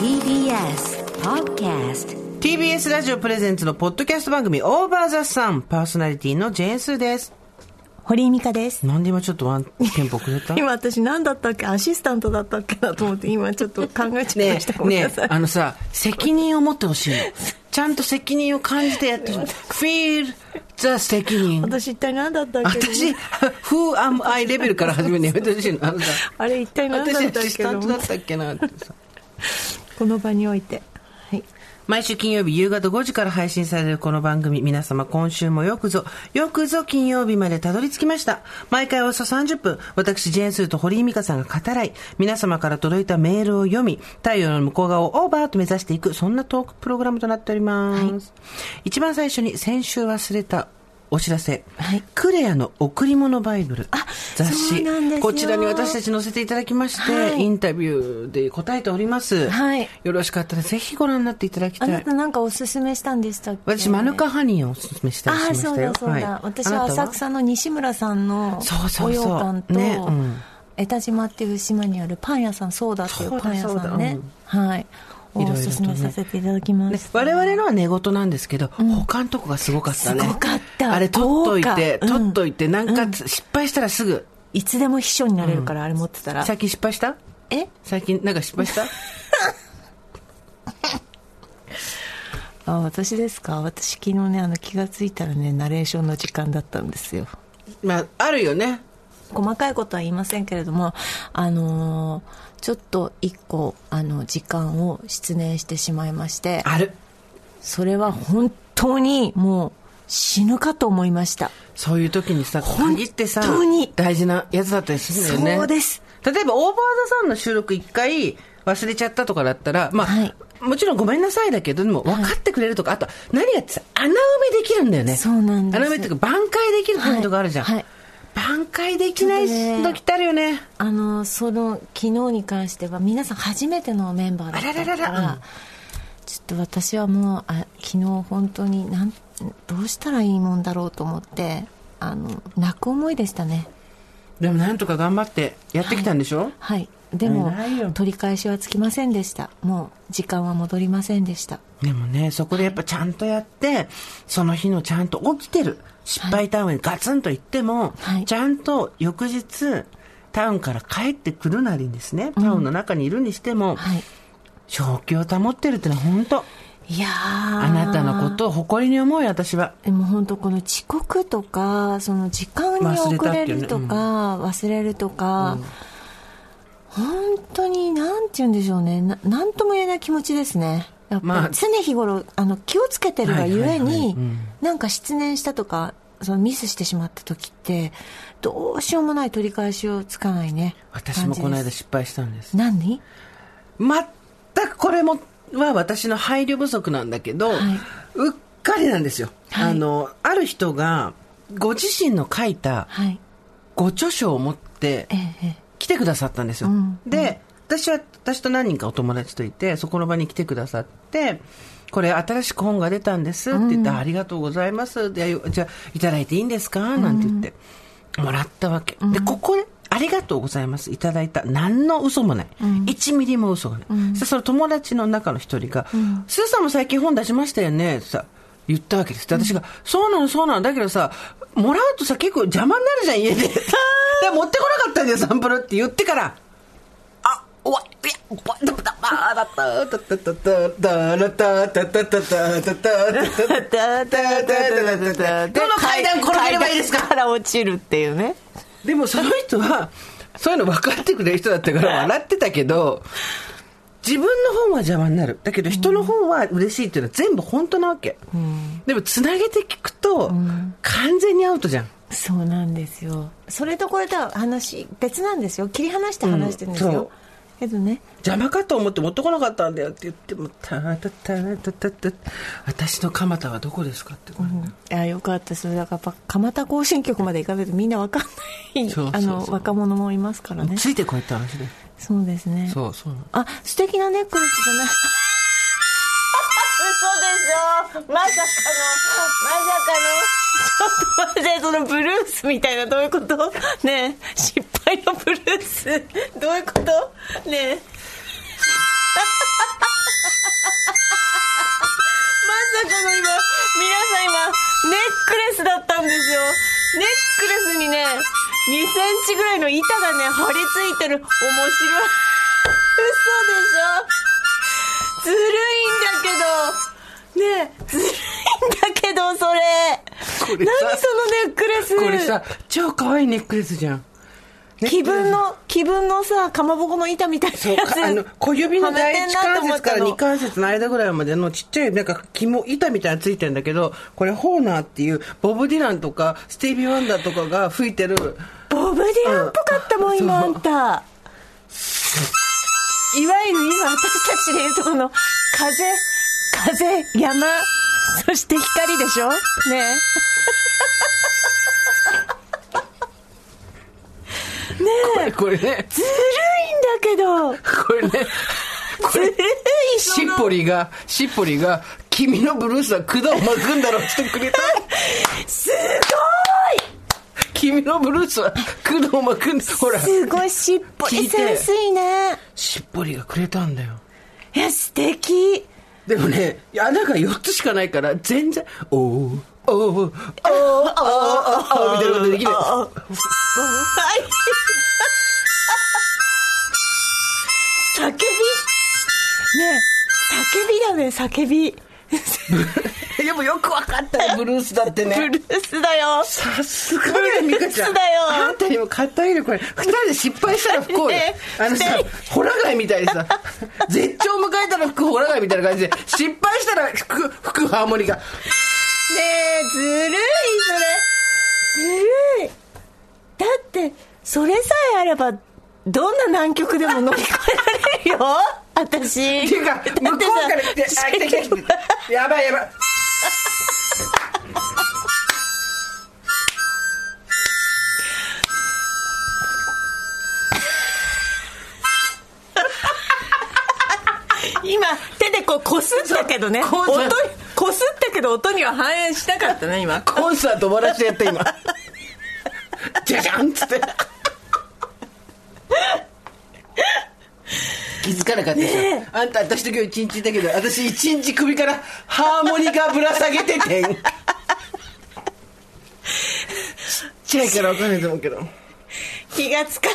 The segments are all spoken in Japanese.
TBS Podcast TBS ラジオプレゼンツのポッドキャスト番組オーバーザさんパーソナリティのジェーンスーです。堀井美香です。なんで今ちょっとワンテンポくれた？今私何だったっけ？アシスタントだったっけなと思って今ちょっと考えちゃいねました。ねえ、あのさ、責任を持ってほしいの。ちゃんと責任を感じてやってほしい。feel the 責任。私一体何だったっけ？私、who am I レベルから始めるのやめてほしいの。あのさ、あれ一体何だ私ったっけ？アシスタントだったっけなってさ。この場において。はい。毎週金曜日夕方5時から配信されるこの番組、皆様今週もよくぞ、よくぞ金曜日までたどり着きました。毎回およそ30分、私、ジェーンスーと堀井美香さんが語らい、皆様から届いたメールを読み、太陽の向こう側をオーバーと目指していく、そんなトークプログラムとなっております。一番最初に先週忘れたお知らせ、はい。クレアの贈り物バイブル。あ雑誌。こちらに私たち載せていただきまして、はい。インタビューで答えております、はい。よろしかったらぜひご覧になっていただきたあないたなんかおすすめしたんでしたっけ？私、マヌカハニーをおすすめしたりしああ、ましたよ。そうだそうだ。はい。私は浅草の西村さんのそうそうそう。お洋館と、ねうん。江田島っていう島にあるパン屋さん、そうだっていうパン屋さんね。はい。いろいろとねおすすめさせていただきまねす。我々のは寝言なんですけど、他のとこがすごかったね。すごかった。あれ、取っといて、取っといて、なんかうん。失敗したらすぐ。いつでも秘書になれるから、あれ持ってたら。最近失敗した？え？最近なんか失敗した？あ私ですか？私昨日ねあの気がついたらねナレーションの時間だったんですよ。まあ、あるよね。細かいことは言いませんけれどもあのーちょっと一個あの時間を失念してしまいましてある。それは本当にもう死ぬかと思いましたそういう時にさ、本限ってさ当に、大事なやつだったりするよね。そうです。例えば、オーバーザさんの収録一回忘れちゃったとかだったら、まあ、はいもちろんごめんなさいだけど、でも分かってくれるとか、あと、何やってさ、穴埋めできるんだよね。そうなんです穴埋めっていうか、挽回できるポイントがあるじゃん。はいはい挽回できない時ってあるよね。あのその昨日に関しては皆さん初めてのメンバーだったからちょっと私はもうあ昨日本当になんどうしたらいいもんだろうと思ってあの泣く思いでしたね。でもなんとか頑張ってやってきたんでしょ、はい。でも偉いよ。取り返しはつきませんでした。もう時間は戻りませんでした。でもね、そこでやっぱちゃんとやって、その日のちゃんと起きてる。失敗タウンにガツンと行っても、はい。ちゃんと翌日、タウンから帰ってくるなりですね、タウンの中にいるにしても、はい。正気を保ってるってのは本当いやー。あなたのことを誇りに思うよ、私は。でも本当この遅刻とかその時間に遅れるとか忘れるとか、本当になんて言うんでしょうね。ななんとも言えない気持ちですね。やっぱ常日頃あの気をつけてるがゆえにうん。なんか失念したとかそのミスしてしまった時ってどうしようもない取り返しをつかないね。私もこの間失敗したんです。何？全くこれもは私の配慮不足なんだけど、はうっかりなんですよ。はい。あの、ある人が、ご自身の書いたはい。ご著書を持って来てくださったんですよ。うん。で、私は、私と何人かお友達といて、そこの場に来てくださって、これ新しく本が出たんですって言って、ありがとうございます。でじゃあ、いただいていいんですか？なんて言って、もらったわけ。で、ここで、ありがとうございます。いただいた。何の嘘もない。1ミリも嘘がない。そしてその友達の中の一人が、スーさんも最近本出しましたよね？さ、言ったわけです。で私が、そうなの、そうなの。だけどさ、もらうとさ、結構邪魔になるじゃん、家で。で、持ってこなかったんだよ、サンプルって言ってから。どの階段転げればいいですか？から落ちるっていうねでもその人は、そういうの分かってくれる人だったから 笑ってたけど、自分の本は邪魔になる。だけど人の本は嬉しいっていうのは全部本当なわけ。でもつなげて聞くと、完全にアウトじゃん。そうなんですよ。それとこれとは話別なんですよ。切り離して話してるんですよ、う。んけどね。邪魔かと思って持ってこなかったんだよって言っても、たたたたたた私の蒲田はどこですかって、いやよかったです。だからやっぱ蒲田行進曲まで行かないとみんなわかんないそうそうそう。あの若者もいますからね。ついてこいって話で。そうですね。そうそう。あ素敵なネックレスじゃない。嘘でしょ。まさかのまさかのちょっと待って、そのブルースみたいな、どういうこと？ね失敗のブルース、どういうこと？ねまさかの今、皆さん今、ネックレスだったんですよ。ネックレスにね、2センチぐらいの板がね、張り付いてる。面白い。嘘でしょ？ずるいんだけど。ねずるいんだけど、それ。これ何さそのネックレス。これさ、超可愛いネックレスじゃん。気分の、気分のさ、かまぼこの板みたいなやつ。かあの小指の第一関節から二関節の間ぐらいまでのちっちゃいなんか紐板みたいなのついてるんだけどこれホーナーっていうボブ・ディランとかスティービー・ワンダーとかが吹いてるボブ・ディランっぽかったもん、今あんた。いわゆる今私たちでいうとこの風、風、山、そして光でしょ？ねえ。ねえ。これね。ずるいんだけど。これね。これずるい。しっぽりがしっぽりが君のブルースは管を巻くんだろうってくれた？すご君のブルースは管を巻くんだ。ほら。いすごいしっぽり。センスいいね。しっぽりがくれたんだよ。いや、素敵。でもね穴が4つしかないから全然おおおおおおおおみたいなことできないはい。叫びねえ、叫びだね、叫び。でもよくわかったよ。ブルースだってブねルースだよ。さすがだよ美香ちゃん。ブルースだよ。あんたにも買ってあげるこれ。二人で失敗したら不幸よ。ね。あのさホラ貝みたいにさ絶頂を迎えたら吹くホラ貝みたいな感じで失敗したら吹く吹くハーモニカ。ねえ、ずるい、それ。ずるい。だって、それさえあれば、どんな難局でも乗り越えられるよ。私。っていうか向こうから来てあ来た来た来たやばいやばい今、手でこう、こすったけどね。音、こすったけど音には反映したかったね、今。コンサート終わらせてやった今じゃじゃんっつって気づかなかったでしょ、ねあんた私と今日一日いたけど私一日首からハーモニカぶら下げててんちっちゃいから分かんないと思うけど気がつか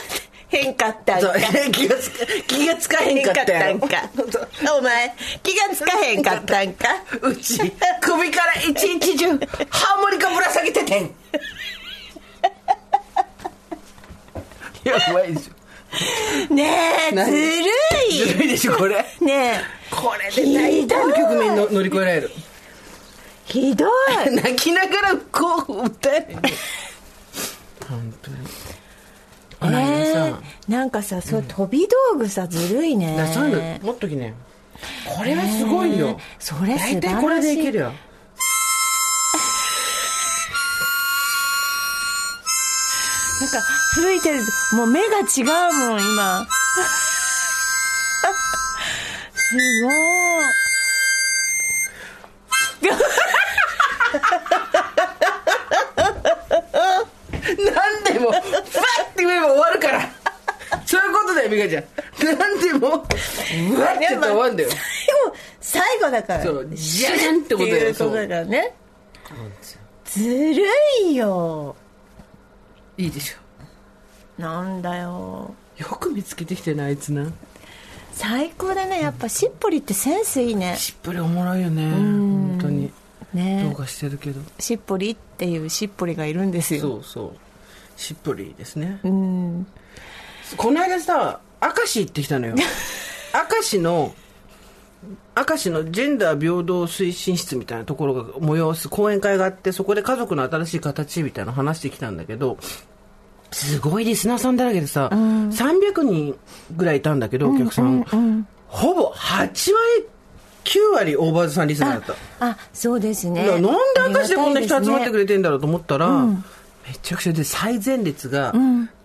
へんかったんか。気がつか気がつかへんかったんか。お前、気がつかへんかったんか。うち首から一日中ハーモニカぶら下げててん やばいでしょねえ、ず何るい。ずるいでしょこれ。ねえ、これで大体の局面の乗り越えられるひどい。泣きながらこう歌える。本当に。え。さ、ー、なんかさ、そう飛び道具さ、ずるいね。なそういうの持っときねこれはすごいよ、えーそれ大体これでいけるよ。なんか、吹いてると、もう目が違うもん、今。すごい。何でもファッて言えば終わるからそういうことだよ美香ちゃん何でもうわって言ったら終わるんだよ最後、最後だから。そうジャンってことだよっていうだからね。ずるいよ。いいでしょなんだよ。よく見つけてきてなあいつな最高だね。やっぱしっぽりってセンスいいね。しっぽりおもろいよね本当にどねうかしてるけどしっぽりっていうしっぽりがいるんですよ。そうそうしっぽりですねうん。この間さ明石行ってきたのよ 明石の明石のジェンダー平等推進室みたいなところが催す講演会があってそこで家族の新しい形みたいなの話してきたんだけどすごいリスナーさんだらけでさ、300人ぐらいいたんだけどお客さん,、ほぼ8割9割オーバーズさんリスナーだった。あ、そうですね。なんで明石でこんな人集まってくれれてんだろうと思ったら、めちゃくちゃで最前列が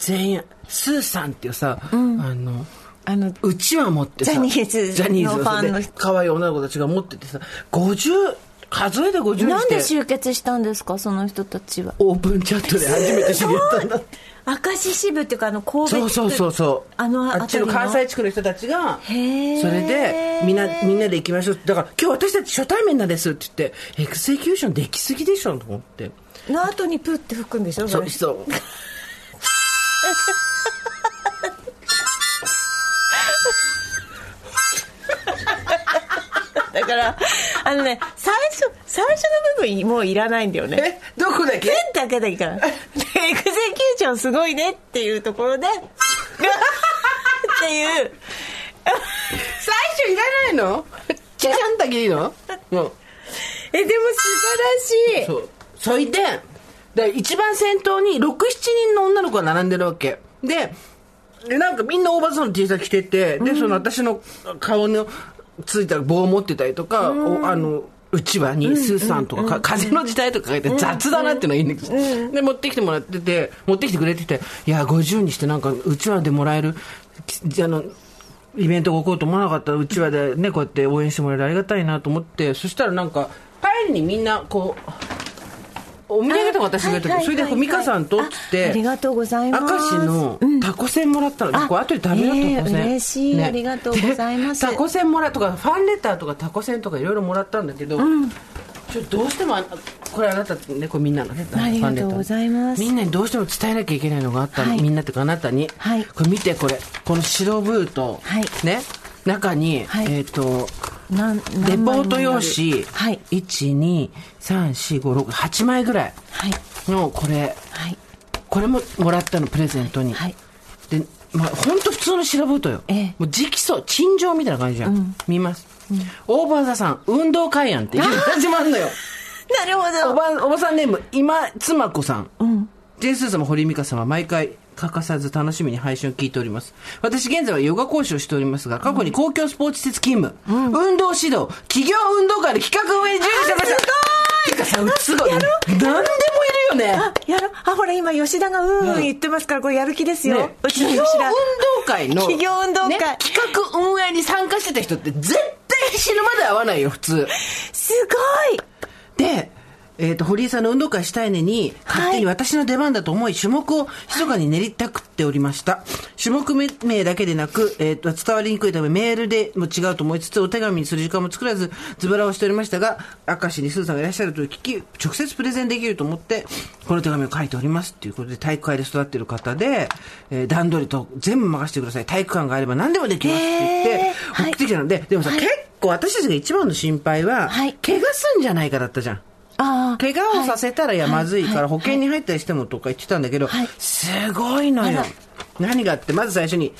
全員、スーさんっていうさ、あのあの、うちわ持ってさジャニーズのファンので可愛い女の子たちが持っててさ50数えで50にして。なんで集結したんですか？その人たちはオープンチャットで初めて知り合ったんだって。明石支部っていうかあの神戸そうそうそうそう。あのあっちの関西地区の人たちが、それで、みんな、みんなで行きましょう。だから、今日私たち初対面なんですって言って、エクセキューションできすぎでしょと思って。の後にプーって吹くんでしょ？そう、れそう。だからあのね最初最初の部分もういらないんだよね。え、どこだっけ？ペンだけでいいからでエクセキューションすごいねっていうところで。っていう。最初いらないの？チャチャンだけいいの？もう。えでも素晴らしい。そう。そいで、で一番先頭に6、7人の女の子が並んでるわけ。で、でなんかみんな大バズの T シャツ着てて、で、その私の顔のついた棒を持ってたりとか、おあの、うちわにスーさんとか、か風の時代とか書いて雑だなっていうのがいいんだけど、で、持ってきてもらってて、持ってきてくれてて、いや、50にしてなんかうちわでもらえる、きあの、イベントが起こると思わなかったらうちわでね、こうやって応援してもらえるありがたいなと思って、そしたらなんか、帰りにみんなこう、お土産とか渡してくれたけど、それで美香さんとっつって、あありがとうございます。明石のタコせんもらったの。あこれ後で食べよう、ええタコせん。嬉しい。ありがとうございます。でタコせんもらうとか、ファンレターとかタコせんとかいろいろもらったんだけど、ちょっとどうしてもあ、これあなたね、これみんなのね、ありがとうございます。みんなにどうしても伝えなきゃいけないのがあったの。はい。みんなっていうかあなたに。はい。これ見て、これ。この白ブーと、はい。ね、中に、はいえっ、と、なんレポート用紙、はい1、2、3、4、5、6、8枚ぐらいはいのこれ、はいこれももらったの、プレゼントに。はいで、まあ、本当普通の白ブートよ。ええもう直訴、陳情みたいな感じじゃん。見ます。オーバーザさん、運動会案って始まるのよ。なるほどおば、おばさんネーム、今妻子さん。うんジェンスー様、堀井美香様、毎回欠かさず楽しみに配信を聞いております。私、現在はヨガ講師をしておりますが、過去に公共スポーツ施設勤務、運動指導、企業運動会で企画運営に従事してました。てかさ、うすごい。何でもいるよね。あやろあほら今吉田がうんうん言ってますからこれやる気ですよ、ね、うちの企業運吉田動会の企業運動会。ね企画運営に参加してた人って絶対死ぬまで会わないよ普通。すごい。でえー、と堀井さんの運動会したいねに勝手に私の出番だと思い種目を密かに練りたくっておりました、種目名だけでなく、えー、と伝わりにくいためメールでも違うと思いつつお手紙にする時間も作らずズボラをしておりましたが明石にスーさんがいらっしゃると聞き直接プレゼンできると思ってこの手紙を書いておりますっていうことで体育会で育っている方で、えー段取りと全部任せてください。体育館があれば何でもできますって言って送ってきたので、でもさ、はい。結構私たちが一番の心配は、はい。怪我すんじゃないかだったじゃん。あ怪我をさせたらいやはい。まずいからはい。保険に入ったりしてもとか言ってたんだけど、はい。すごいのよ。何があってまず最初に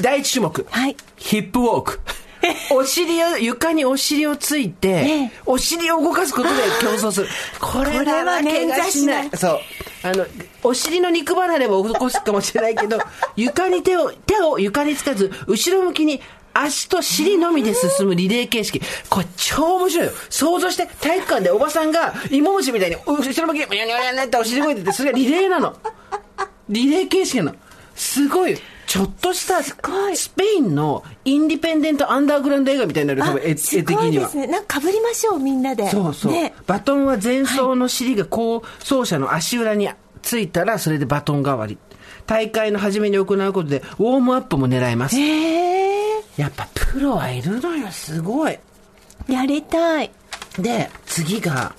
第一種目、はい。ヒップウォーク。お尻を床にお尻をついて、ええ。お尻を動かすことで競争する。これはなら怪我しない。そう。あのお尻の肉離れを起こすかもしれないけど床に手を手を床につかず後ろ向きに足と尻のみで進むリレー形式。これ超面白いよ。想像して体育館でおばさんが芋虫みたいに後ろ向きにニャニャニャニャってお尻動いてて、それがリレーなの。リレー形式なの。すごいよ。ちょっとしたごいスペインのインディペンデントアンダーグラウンド映画みたいになるよ、多分絵的にはごいです。ねなんか被りましょうみんなでそうそう、ねバトンは前走の尻が後走者の足裏についたらそれでバトン代わり大会の初めに行うことでウォームアップも狙いますへえやっぱプロはいるのよすごい。やりたい。で次が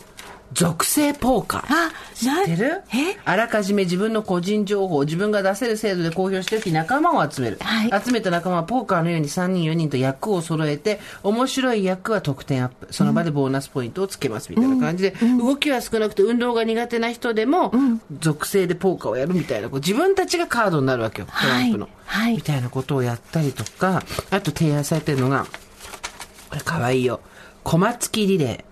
属性ポーカー。あ知ってる？え？あらかじめ自分の個人情報を自分が出せる制度で公表しておき仲間を集める、はい。集めた仲間はポーカーのように3人4人と役を揃えて面白い役は得点アップ。その場でボーナスポイントをつけますみたいな感じで、動きは少なくて運動が苦手な人でも、属性でポーカーをやるみたいなこう自分たちがカードになるわけよトランプの、はい。はいみたいなことをやったりとかあと提案されてるのがこれかわいいよ。コマ付きリレー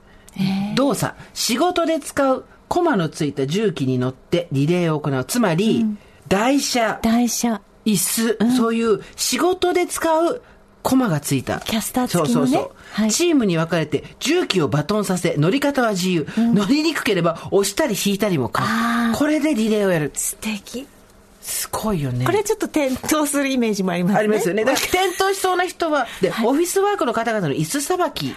動作。仕事で使うコマのついた重機に乗ってリレーを行う。つまり、台車。台車。椅子、そういう仕事で使うコマがついた。キャスター付きのね。そうそうそう。はい。チームに分かれて重機をバトンさせ、乗り方は自由。乗りにくければ押したり引いたりも可。これでリレーをやる。素敵すごいよね。これちょっと転倒するイメージもありますね。ありますよね。転倒しそうな人はで、オフィスワークの方々の椅子さばき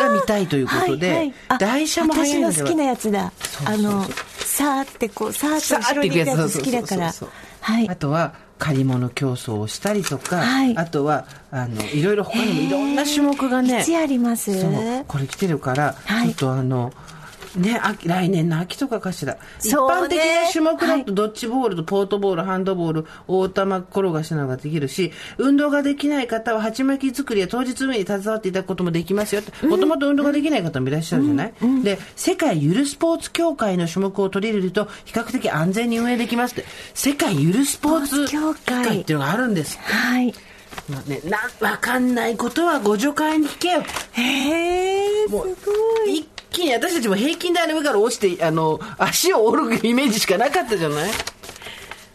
が見たいということではいはい。あ台車も私の好きなやつだ。そうそうそう。あのさーってこうさーさっと後ろに行くやつ好きだから。はい。あとは借り物競争をしたりとか、はい。あとはあのいろいろ他にもいろんな種目がね。いつあります。これ来てるから、はい。ちょっとあのね、秋来年の秋とかかしら、ね。般的な種目はい。だとドッジボールとポートボール、ハンドボール、大玉転がしなどができるし、運動ができない方は鉢巻き作りや当日運営に携わっていただくこともできますよ。もともと運動ができない方もいらっしゃるじゃない、で、世界ゆるスポーツ協会の種目を取り入れると、比較的安全に運営できますって。世界ゆるスポーツ協会。会っていうのがあるんです。はい。まあね、な、わかんないことはご助会に聞けよ。へえすごい。一気に私たちも平均台の上から落ちて、あの、足を折るイメージしかなかったじゃない？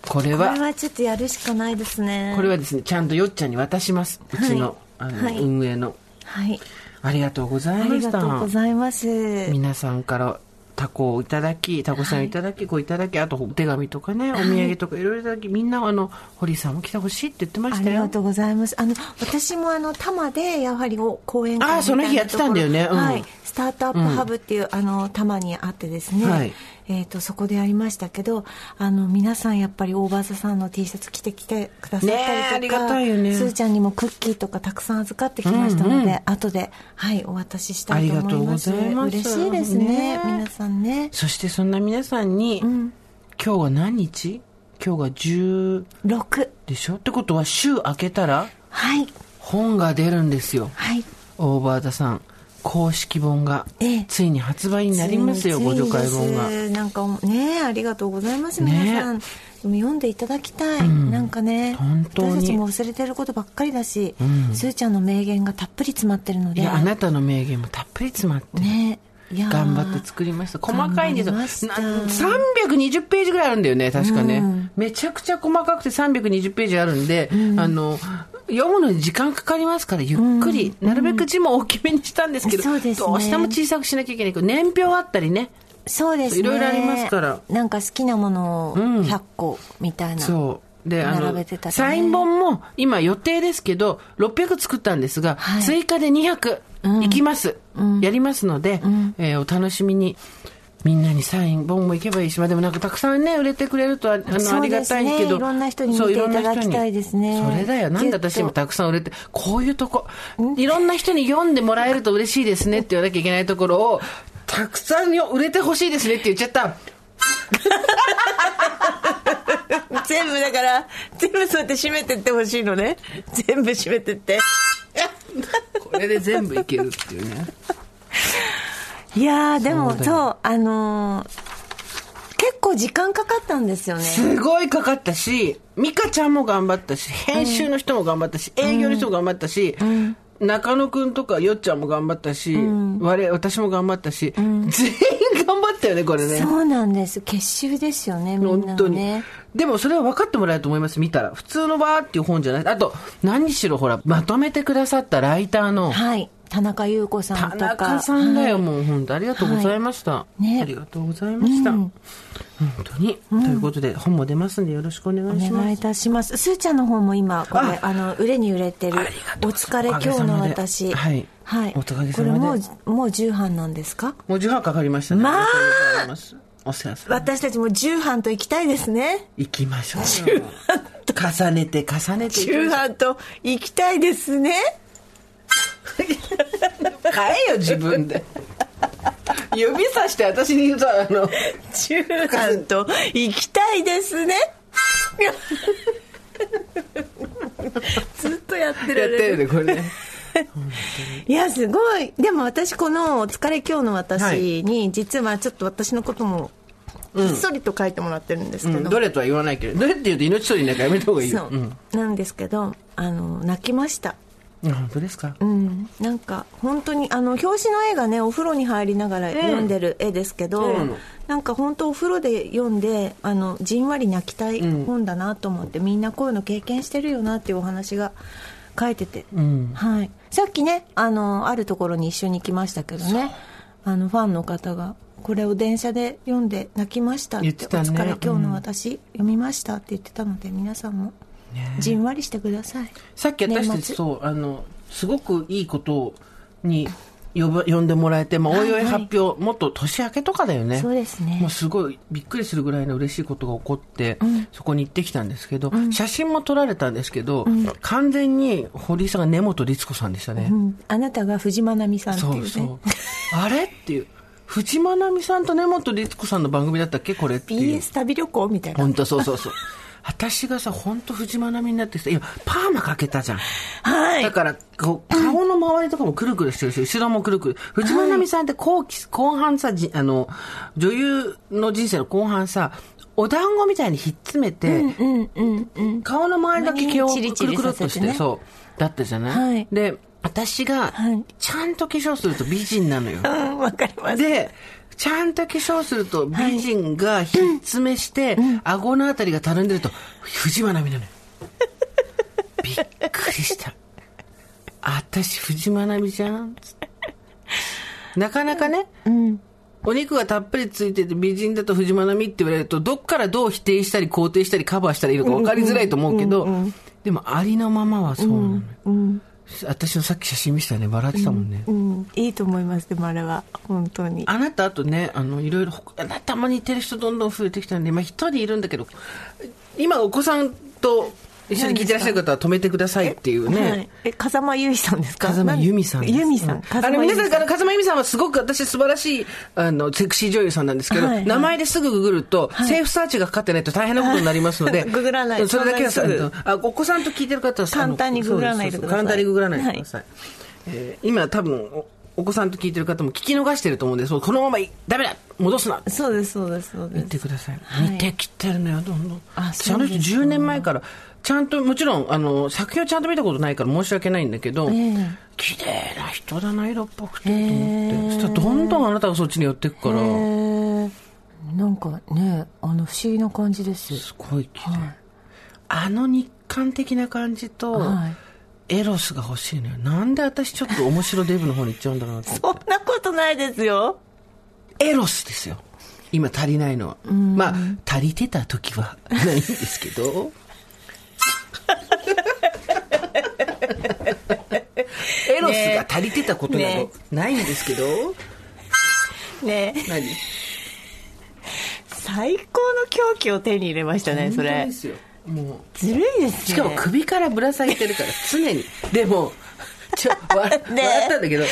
これは、これはちょっとやるしかないですねこれはですね、ちゃんとよっちゃんに渡します。うちの、あの、はい運営の。はいありがとうございありました。がとうございます皆さんからタコをいただき、タコさんをいただき、こういただき、あとお手紙とかね、お土産とかいろいろいただき、みんなあの、堀さんも来てほしいって言ってましたよ。ありがとうございます。あの、私もあの、多摩で、やはりお講演会みたいなあその日やってたんだよねうんはい。スタートアップハブっていう、あの、多摩にあってですね。はいえっ、と、そこでやりましたけど、あの、皆さんやっぱりオーバーザさんの T シャツ着てきてくださったりとか、ねえありがたいよねすーちゃんにもクッキーとかたくさん預かってきましたので、うんうん後で、はい、お渡ししたいと思います。ありがとうございます嬉しいですね。ね皆さんね。そしてそんな皆さんに、今日は何日？今日が10 6。でしょ？ってことは週明けたらはい。本が出るんですよ。はい。オーバーザさん。公式本がええ。ついに発売になりますよ、ご助会本が。なんかねありがとうございますね。皆さん、でも読んでいただきたい、なんかね本当に。私たちも忘れてることばっかりだし、ん。すーちゃんの名言がたっぷり詰まってるので。いや、あなたの名言もたっぷり詰まってる。ね頑張って作りました。細かいんですよ。頑張りました。な320ページぐらいあるんだよね、確かね。うん。めちゃくちゃ細かくて320ページあるんで、あの、読むのに時間かかりますから、ゆっくり、なるべく字も大きめにしたんですけど、そうね。どうしても小さくしなきゃいけない。けど、年表あったりね。そうですね。いろいろありますから。なんか好きなものをうん100個みたいな、そう。で、あの並べてた、りね。サイン本も今予定ですけど、600作ったんですが、はい。追加で200いきます、やりますので、えーお楽しみに。みんなにサイン本も行けばいいし、まあでもなんかたくさんね、売れてくれるとああの、ありがたいけど。いろんな人に見そうていただきろんな人に。たいですねそれだよ。なんで私もたくさん売れて、こういうとこ、いろんな人に読んでもらえると嬉しいですねって言わなきゃいけないところを、たくさんよ売れてほしいですねって言っちゃった。全部だから全部そうやって締めてってほしいのね。全部締めてって これで全部いけるっていうね。いやーでもそうあのー結構時間かかったんですよね。すごいかかったし、美香ちゃんも頑張ったし、編集の人も頑張ったし、営業の人も頑張ったし、中野くんとかよっちゃんも頑張ったし、我私も頑張ったし、全員頑張ったよね、これね。そうなんです結集ですよねみんな本当に。でもそれは分かってもらえると思います、見たら。普通のバーっていう本じゃない。あと、何しろほら、まとめてくださったライターの、はい田中優子さ田んとか。中さんだよ、はい。もう本当ありがとうございました。ね。ありがとうございました。うん。本当に、ということで、本も出ますんでよろしくお願いします。お願いい。たします。すーちゃんの方も今これああの売れに売れてる。おう疲れ今日の私。はい。はい。おかげさこれもうもう10版なんですか？もう10半かかりましたね。まあ。お世話。私たちも10版と行きたいですね。行きましょう。よ。重ねて重ねていきましょ10う。版と行きたいですね 買えよ、自分で。指さして私に言うと、あの、10版と行きたいですね。ずっとやってられる。やってるね、これね。いやすごい。でも私この「お疲れ今日の私」に実はちょっと私のこともひっそりと書いてもらってるんですけど、うん。どれとは言わないけど、どれって言うと命取りなんかやめた方がいいよ。そう、ん。なんですけどあの泣きました。あ本当ですか？うん。なんか本当にあの表紙の絵がねお風呂に入りながら読んでる絵ですけど、そうなの。なんか本当お風呂で読んであのじんわり泣きたい本だなと思って、みんなこういうの経験してるよなっていうお話が書いてて、うん。はい、さっきねあのあるところに一緒に来ましたけどね。あのファンの方がこれを電車で読んで泣きましたって言ってたね。お疲れ今日の私、読みましたって言ってたので皆さんもじんわりしてください、さっき私たちそうあのすごくいいことに呼ば呼んでもらえて、まあ、おいおい発表、もっと年明けとかだよね。そうですね。もうすごいびっくりするぐらいの嬉しいことが起こって、そこに行ってきたんですけど、写真も撮られたんですけど、完全に堀井さんが根本律子さんでしたね、うん、あなたが藤間奈美さんっていうね。そうそう。あれっていう。藤間奈美さんと根本律子さんの番組だったっけこれっていう。BS 旅旅行みたいな。本当そうそうそう。私がさ、本当藤間奈美になってさ、今、パーマかけたじゃん。はい。だから、こう、顔の周りとかもくるくるしてるし、後ろもくるくる。藤間奈美さんって後期、後半さ、じあの、女優の人生の後半さ、お団子みたいにひっつめて、うんうんうん顔の周りだけ毛をくるくるっとして、ね。そう、だったじゃない、はい。で、私がはい、ちゃんと化粧すると美人なのよ。うんわかります。で、ちゃんと化粧すると美人がひっつめして、顎のあたりがたるんでると、藤間奈美なのよ。びっくりした。私、藤間奈美じゃん。なかなかね、お肉がたっぷりついてて美人だと藤間奈美って言われると、どっからどう否定したり肯定したりカバーしたらいいのか分かりづらいと思うけど、でもありのままはそうなのよ。私のさっき写真見せたらね、笑ってたもんね。うんいいと思いますでもあれは。本当に。あなたあとね、あの、いろいろ、たも似てる人どんどん増えてきたんで、まあ一人いるんだけど、今お子さんと一緒に聞いてらっしゃる方は止めてくださいっていうね。はい、え風間由美さんですか？風間由美さんです。由美さん、うあの、皆さんから風間由美さん。はすごく私素晴らしい、あの、セクシー女優さんなんですけど、名前ですぐググると、セーフサーチがかかってないと大変なことになりますので、ググらないそれだけはあお子さんと聞いてる方はあの簡単にググらないでください。簡単にググらないでください。えー今多分お、お子さんと聞いてる方も聞き逃してると思うんで、そうこのままいダメだ戻すな。そうですそうですそう言っですてください。はい。似てきてるのよ、どんどん。あ私あの人そうですか10年前から、ちゃんと、もちろん、あの、作品をちゃんと見たことないから申し訳ないんだけど、ええ。綺麗な人だな、色っぽくて、とへ思えって。そしたらどんどんあなたがそっちに寄ってくから、へーなんかねあの不思議な感じです。すごい綺麗。あの日韓的な感じと、はいエロスが欲しいのよ。なんで私ちょっと面白デブの方に行っちゃうんだろうなって そんなことないですよエロスですよ。今足りないのは。まあ、足りてた時はないんですけど。エロスが足りてたことなどねないんですけど。ね何？最高の狂気を手に入れましたねそれですよ。もう。ずるいですね。しかも首からぶら下げてるから、常に。でも、ちょ、笑ね笑ったんだけど、注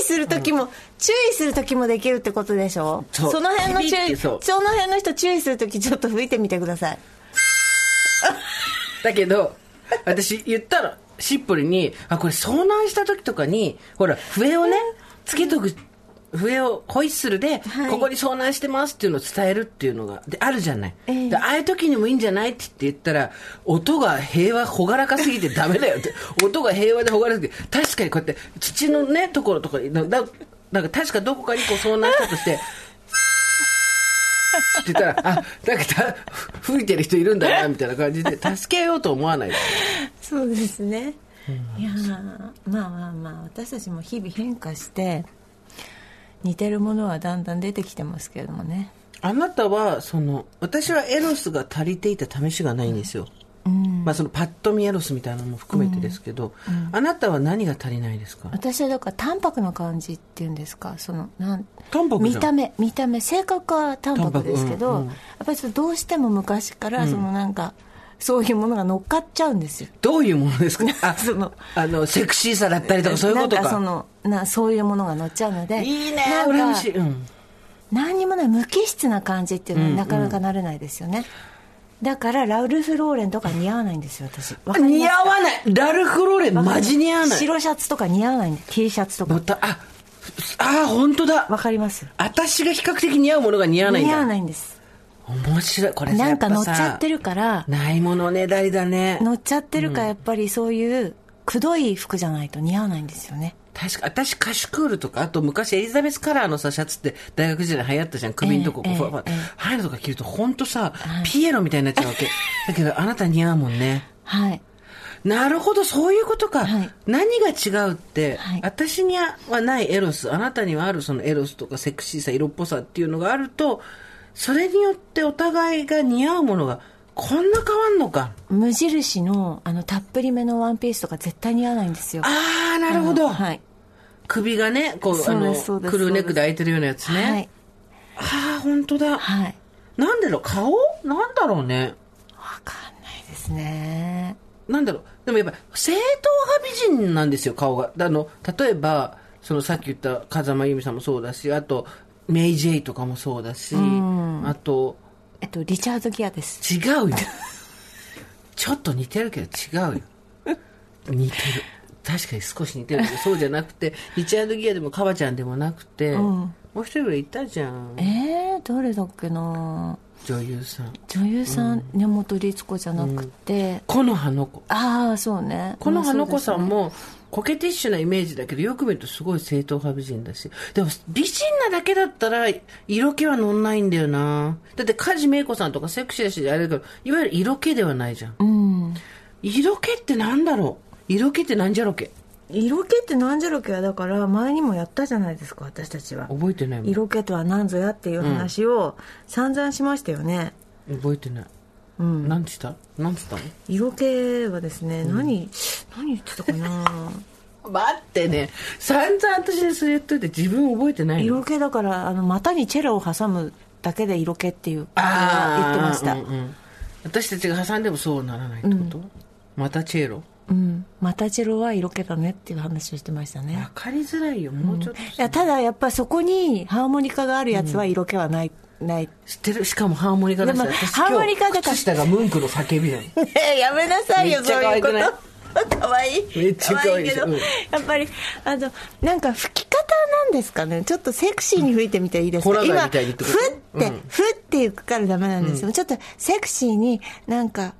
意する時も、注意する時もできるってことでしょ？そう。の辺の注意響いてそう。その辺の人注意する時ちょっと吹いてみてください。だけど、私言ったの、しっぽりに、あ、これ遭難した時とかに、ほら、笛をね、つけとく、笛をホイッスルで、はいここに遭難してますっていうのを伝えるっていうのが、で、あるじゃない。ええでああいう時にもいいんじゃないって言ったら、音が平和、ほがらかすぎてダメだよって。音が平和でほがらかすぎて、確かにこうやって、土のね、ところとかだなんか確かどこかにこう遭難したとして、って言ったら、あ、なんかた吹いてる人いるんだな、みたいな感じで、助けようと思わない。そうですね、いやーまあまあまあ私たちも日々変化して似てるものはだんだん出てきてますけれどもね。あなたは、その、私はエロスが足りていた試しがないんですよ。まあそのパッと見エロスみたいなのも含めてですけど、あなたは何が足りないですか？私はだから淡白な感じっていうんですか？そのなん淡白じゃん。見た目見た目性格は淡白ですけど、うんうん。やっぱりどうしても昔からそのなんか、そういうものが乗っかっちゃうんですよどういうものですか？あ、そのあの、セクシーさだったりとかそういうことか。なんかそのなそういうものが乗っちゃうのでいいね、なんか羨ましい。うん。何にもない無機質な感じっていうのはなかなかなれないですよね、だからラルフ・ローレンとか似合わないんですよ私似合わないラルフローレンマジ似合わない。白シャツとか似合わないんで T シャツとかあ、あ、本当だ。わかります私が比較的似合うものが似合わない。似合わないんです面白い。これさなんか乗っちゃってるからないものねだりだね。乗っちゃってるからやっぱりそういうくどい服じゃないと似合わないんですよね確か、私、カシュクールとか、あと昔エリザベスカラーのさ、シャツって大学時代流行ったじゃん。首のとこ、こう、ええふわふわええああいうのとか着ると、ほんとさ、ピエロみたいになっちゃうわけ。だけど、あなた似合うもんね。はいなるほど、そういうことか。はい何が違うって、はい私にはないエロス、あなたにはあるそのエロスとかセクシーさ、色っぽさっていうのがあると、それによってお互いが似合うものがこんな変わんのか。無印のあのたっぷりめのワンピースとか絶対似合わないんですよあー、なるほど。はい首がね、こう、あの、クルーネックで開いてるようなやつね。はいああ、本当だ。はいなんだろう、顔？なんだろうね。わかんないですねなんだろう。でもやっぱ、正統派美人なんですよ、顔が。あの、例えば、そのさっき言った風間由美さんもそうだし、あと、メイ・ジェイとかもそうだし、あと、えっとリチャード・ギアです違うよ。ちょっと似てるけど違うよ。似てる。確かに少し似てるけど、そうじゃなくて、リチャード・ギアでもカバちゃんでもなくて、もう一人ぐらいいたじゃん。えー、誰だっけな女優さん。女優さん、根本律子じゃなくて、この葉の子。ああそうねこの葉の子さんまあも、コケティッシュなイメージだけど、よく見るとすごい正統派美人だし。でも、美人なだけだったら、色気は乗んないんだよな。だって、梶芽子さんとかセクシーだし、あれだけど、いわゆる色気ではないじゃん。そうん色気ってなんだろう？色気ってなんじゃろけ？色気ってなんじゃろけはだから前にもやったじゃないですか私たちは覚えてないもん。色気とは何ぞやっていう話を散々しましたよね、覚えてない。うん、なんてした？なんて言っ色気はですね、何何言ってたかな？た の待ってね。散々私にそれ言っといて自分覚えてないの？色気だからあの股にチェロを挟むだけで色気っていうああー言ってました、うんうん私たちが挟んでもそうならないってこと、またチェロ？うん、またチェロは色気だねっていう話をしてましたね。わかりづらいよ。もうちょっと。いやただやっぱそこにハーモニカがあるやつは色気はない、ない。知ってる？しかもハーモニカだし。でも私ハーモニカだから。下がムンクの叫びなの ねえやめなさいよそういうこと。可愛い。めっちゃ可愛いけど、うんやっぱりあのなんか吹き方なんですかね。ちょっとセクシーに吹いてみていいですか、ホラガイ今ふって、うん。ふっていくからダメなんですよ、ちょっとセクシーになんか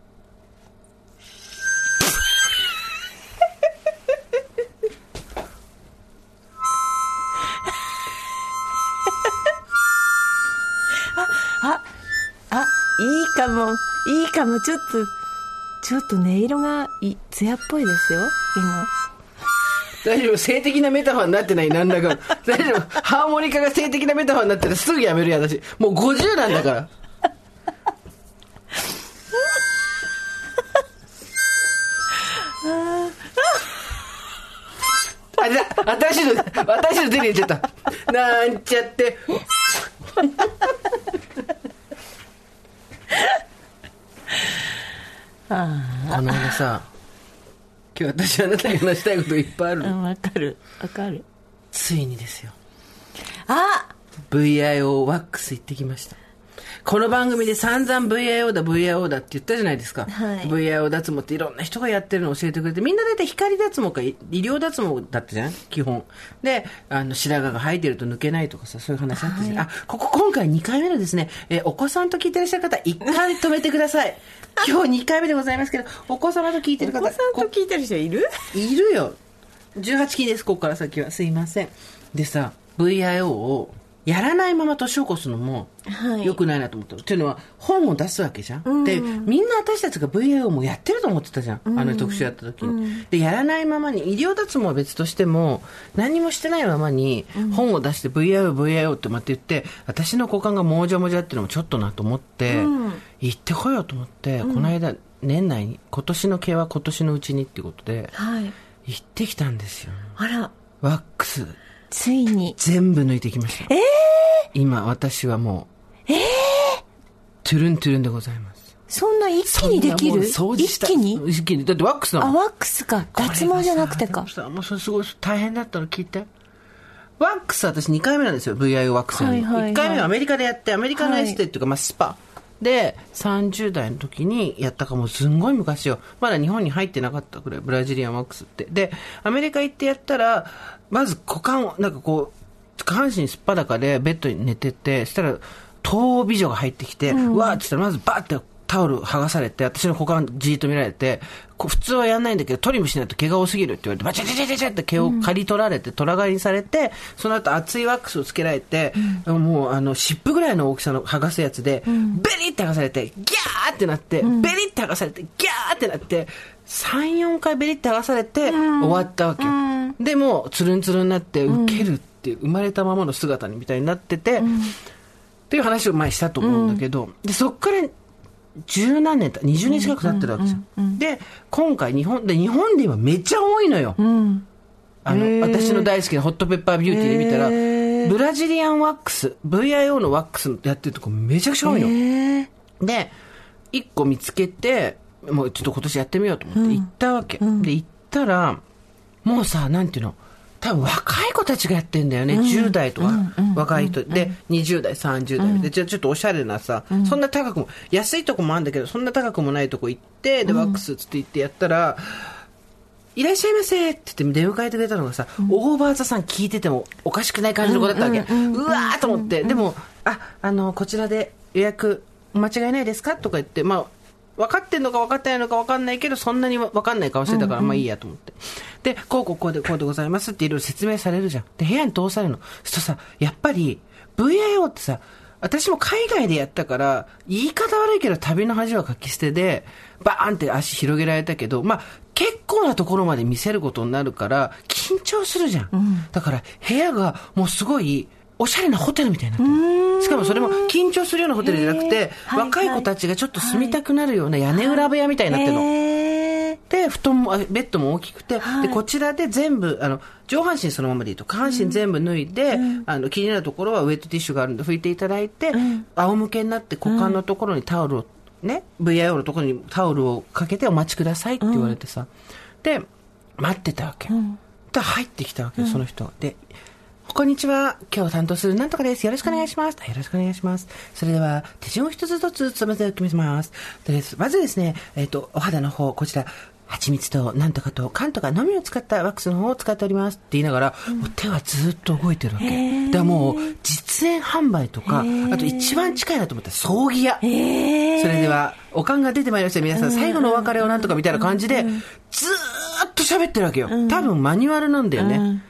あいいかも。いいかも。ちょっとちょっと音色がい艶っぽいですよ。今。大丈夫。性的なメタファーになってない何らか。大丈夫。ハーモニカが性的なメタファーになったらすぐやめるよ私もう50なんだから。あじゃあ私の私の手に入れちゃった。なんちゃって この間さ今日私あなたに話したいこといっぱいあるわかる。わかる。ついにですよ。あ VIO ワックス行ってきましたこの番組で散々 VIO だ VIO だって言ったじゃないですか、はい。VIO 脱毛っていろんな人がやってるのを教えてくれてみんな大体光脱毛か医療脱毛だったじゃん？基本。であの白髪が生えてると抜けないとかさそういう話あったじゃん、あここ今回2回目のですね、えーお子さんと聞いてらっしゃる方一回止めてください。今日2回目でございますけどお子様と聞いてる方お子さんと聞いてる人いる？いるよ。18期ですここから先は。すいません。でさ VIO をやらないまま年を越すのもはい。良くないなと思ったの、っていうのは本を出すわけじゃん、でみんな私たちが VIO もやってると思ってたじゃん、あの特集やった時に、でやらないままに医療脱毛は別としても何もしてないままに本を出して VIO ってまた言って私の股間がもじゃもじゃっていうのもちょっとなと思って、行ってこようと思って、この間年内に今年の毛は今年のうちにっていうことではい。行ってきたんですよ。あら。ワックスついに。全部抜いてきました。今私はもうトゥルントゥルンでございます。そんな一気にできる？一気に？一気に。だってワックスだもんあワックスか。脱毛じゃなくてか。もうそれすごい大変だったの聞いて。ワックス私2回目なんですよ。VIO ワックスはいはい1回目はアメリカでやってアメリカのエステっていうか、まあ、スパで30代の時にやったかもうすんごい昔よ。まだ日本に入ってなかったくらいブラジリアンワックスって。でアメリカ行ってやったらまず股間をなんかこう下半身すっぱだかでベッドに寝ててそしたら東美女が入ってきて、うわーって言ったらまずバーってタオル剥がされて、私の股間じーっと見られて、普通はやんないんだけど、トリムしないと毛が多すぎるって言われて、バチャチャチャチャチャって毛を刈り取られて、虎刈りにされて、その後熱いワックスをつけられて、もうあの、湿布ぐらいの大きさの剥がすやつで、ベリって剥がされて、ギャーってなって、ベリって剥がされて、ギャーってなって、3、4回ベリって剥がされて終わったわけよ。でも、つるんつるんになって、受けるっていう、生まれたままの姿にみたいになってて、っていう話を前にしたと思うんだけど、で、そっから十何年た、20年近く経ってるわけですよ。で、今回日本で、日本で今めっちゃ多いのよ。うんあの、私の大好きなホットペッパービューティーで見たら、ブラジリアンワックス、VIO のワックスやってるとこめちゃくちゃ多いの。えーで、一個見つけて、もうちょっと今年やってみようと思って行ったわけ。で、行ったら、もうさ、なんていうの、多分若い子たちがやってんだよね。10代とか、若い人。で、20代、30代。で、じゃあちょっとおしゃれなさ、そんな高くも、安いとこもあるんだけど、そんな高くもないとこ行って、で、ワックスつって行ってやったら、いらっしゃいませって言って出迎えてくれたのがさ、オーバーザさん聞いててもおかしくない感じの子だったわけ。うわーと思って、でも、あ、あの、こちらで予約間違いないですかとか言って、まあ、分かってんのか分かってないのか分かんないけど、そんなに分かんない顔してたから、まあいいやと思って。で、こうこうこうでこうでございますっていろいろ説明されるじゃん。で、部屋に通されるの。そとさ、やっぱり、VIO ってさ、私も海外でやったから、言い方悪いけど旅の恥はかき捨てで、バーンって足広げられたけど、まあ、結構なところまで見せることになるから、緊張するじゃん。だから、部屋がもうすごい、おしゃれなホテルみたいになってる。しかもそれも緊張するようなホテルじゃなくて、若い子たちがちょっと住みたくなるような屋根裏部屋みたいになってるの。えで、布団も、あベッドも大きくて、はい。で、こちらで全部、あの、上半身そのままでいいと、下半身全部脱いで、あの、気になるところはウェットティッシュがあるんで拭いていただいて、仰向けになって股間のところにタオルを、ね、VIO のところにタオルをかけてお待ちくださいって言われてさ、で、待ってたわけ。で、入ってきたわけよ、その人が。で、こんにちは。今日担当するなんとかです。よろしくお願いします。よろしくお願いします。それでは、手順を一つずつ務めておきます。でまずですね、えっ、と、お肌の方、こちら、蜂蜜となんとかと缶とかのみを使ったワックスの方を使っておりますって言いながら、もう手はずっと動いてるわけ。だからもう、実演販売とか、あと一番近いなと思ったら葬儀屋。それでは、おかんが出てまいりました。皆さん、最後のお別れをなんとかみたいな感じで、ずーっと喋ってるわけよ。多分マニュアルなんだよね。うんうん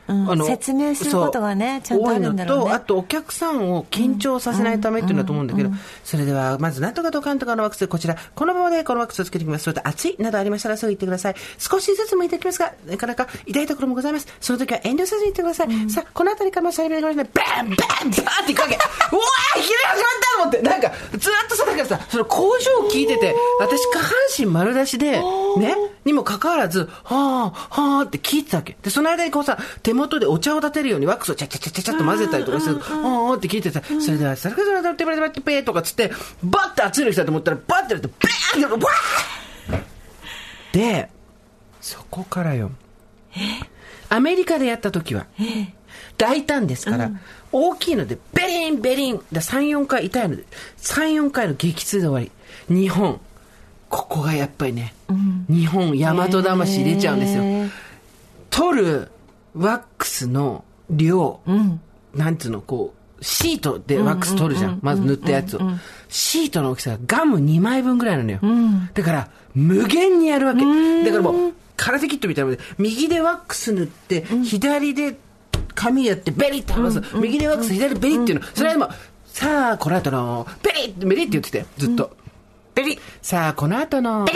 説明することがねちゃんとあるんだろうね多いのと、あとお客さんを緊張させないためっていうのだと思うんだけど、それでは、まず、なんとかとかんとかのワックス、こちら、このままでこのワックスをつけていきます。それと、熱いなどありましたら、すぐ言ってください。少しずつ向いていきますが、なかなか痛いところもございます。その時は遠慮せずに言ってください。さあ、この辺りからもしゃべりながらね、バンバンバンっていくわけ。うわーいきなり始まったと思って、なんか、ずーっとさ、だからさ、その工場を聞いてて、私下半身丸出しで、ね、にもかかわらず、はあ、はあって聞いてたわけ。で、その間にこうさ、手元でお茶を立てるようにワックスをチャチャチャチャチャっと混ぜたりとかすると、はあって聞いてた。それでは、サルカザラダテバテバテペーとかつって、バッて熱いの来たと思ったら、バッてやると、バーンって、わーで、そこからよ。アメリカでやった時は、大胆ですから、大きいので、ベリンベリン、で3、4回痛いので、3、4回の激痛で終わり。日本、ここがやっぱりね、日本、大和魂出ちゃうんですよ。取るワックスの量、なんつうの、こう、シートでワックス取るじゃん。まず塗ったやつを。シートの大きさがガム2枚分ぐらいなのよ。だから、無限にやるわけ。だからもう、空手キットみたいなので、右でワックス塗って、左で紙やってベリって剥がす。右でワックス、左でベリっていうの。それはでも、さあ、この後の、ベリッベリって言ってて、ずっと。ベリさあ、この後の、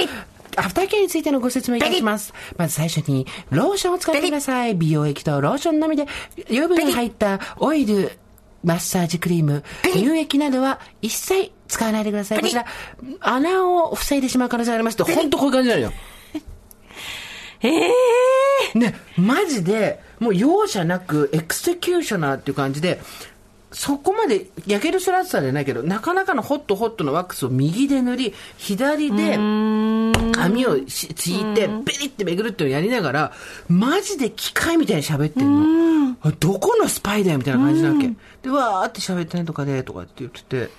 アフターケアについてのご説明いたします。まず最初に、ローションを使ってください。美容液とローションのみで、油分が入ったオイル、マッサージクリーム、乳液などは一切使わないでください。こちら、穴を塞いでしまう可能性がありますと、本当こういう感じなのよ。ええね、マジで、もう容赦なく、 executioner っていう感じで、そこまで、焼けるスラッサーじゃないけど、なかなかのホットホットのワックスを右で塗り、左で紙をひっついて、ベリってめくるっていうのをやりながら、マジで機械みたいに喋ってんの。あどこのスパイだよみたいな感じなわけ。で、わーって喋ってねとかで、とかって言ってて、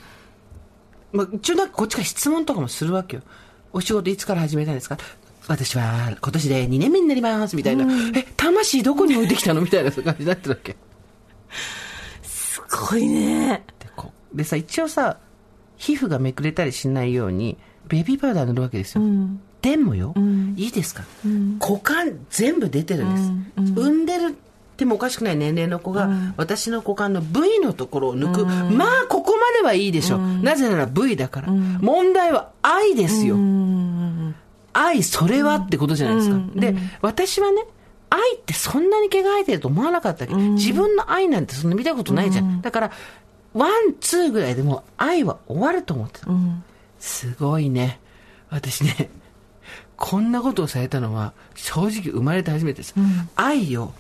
まあ、一応なんかこっちから質問とかもするわけよ。お仕事いつから始めたんですか？私は今年で2年目になります、みたいな。え、魂どこに置いてきたの？みたいな感じになってるわけ。すごいね。でこうでさ、一応さ、皮膚がめくれたりしないように、ベビーパウダー塗るわけですよ。でもよ、いいですか、股間全部出てるんです。産んでるってもおかしくない年齢の子が、私の股間の部位のところを抜く。まあ、ここまではいいでしょ。なぜなら部位だから。問題は愛ですよ。I それはってことじゃないですか。で、私はね、 I ってそんなに毛が生えてると思わなかったわけ、自分の I なんてそんな見たことないじゃん。だから、 one, two ぐらいでもう I は終わると思ってた。すごいね。私ね、こんなことをされたのは、正直生まれて初めてです。 I を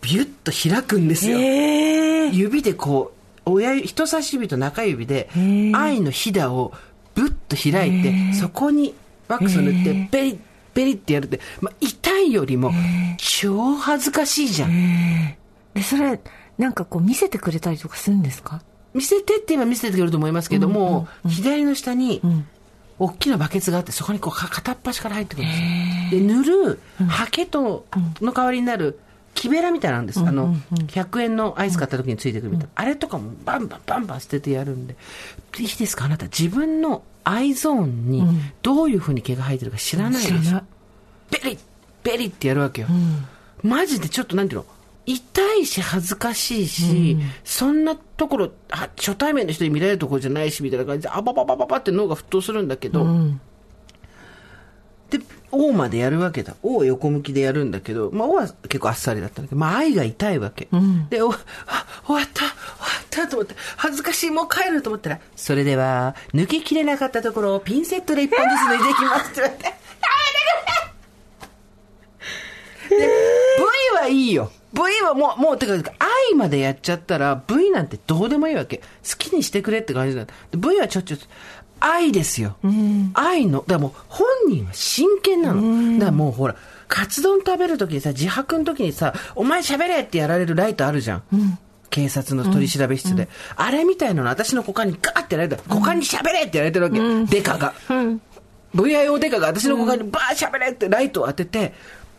ビュッと開くんですよ。指でこう、親指人差し指と中指で、愛のひだをブッと開いて、そこにワックスを塗って、ベリッ、ベリッってやるって、まあ、痛いよりも、超恥ずかしいじゃん。で、それ、なんかこう見せてくれたりとかするんですか？見せてって言えば見せてくれると思いますけども、左の下に、大きなバケツがあって、そこにこうか片っ端から入ってくるんですよ。で、塗る、ハケと、の代わりになる、木べらみたいなんです。あの、100円のアイス買った時についてくるみたいな。あれとかもバンバンバンバン捨ててやるんで、いいですか？あなた、自分の愛ゾーンにどういうふうに毛が生えてるか知らないでしょ。知らない。ベリッ、ベリッってやるわけよ。マジでちょっとなんていうの？痛いし恥ずかしいし、そんなところ、あ初対面の人に見られるところじゃないし、みたいな感じで、あばばばばばって脳が沸騰するんだけど、で、O までやるわけだ。O を横向きでやるんだけど、まあ O は結構あっさりだったんだけど、まあ愛が痛いわけ。で、お、あ、終わった、終わったと思って、恥ずかしい、もう帰ると思ったら、それでは、抜ききれなかったところをピンセットで一本ずつ抜いていきますって言われて、やめてくれで、V はいいよ。V はもう、もう、てか、愛までやっちゃったら、V なんてどうでもいいわけ。好きにしてくれって感じだ。で V はちょっと、愛ですよ。愛の、だもう、本人は真剣なの。だからもうほら、カツ丼食べるときにさ、自白のときにさ、お前喋れってやられるライトあるじゃん。警察の取り調べ室で。あれみたいなの私の股間にガーってやられたら、股間に喋れってやられてるわけ。デカが。VIO デカが私の股間にバー喋れってライトを当てて、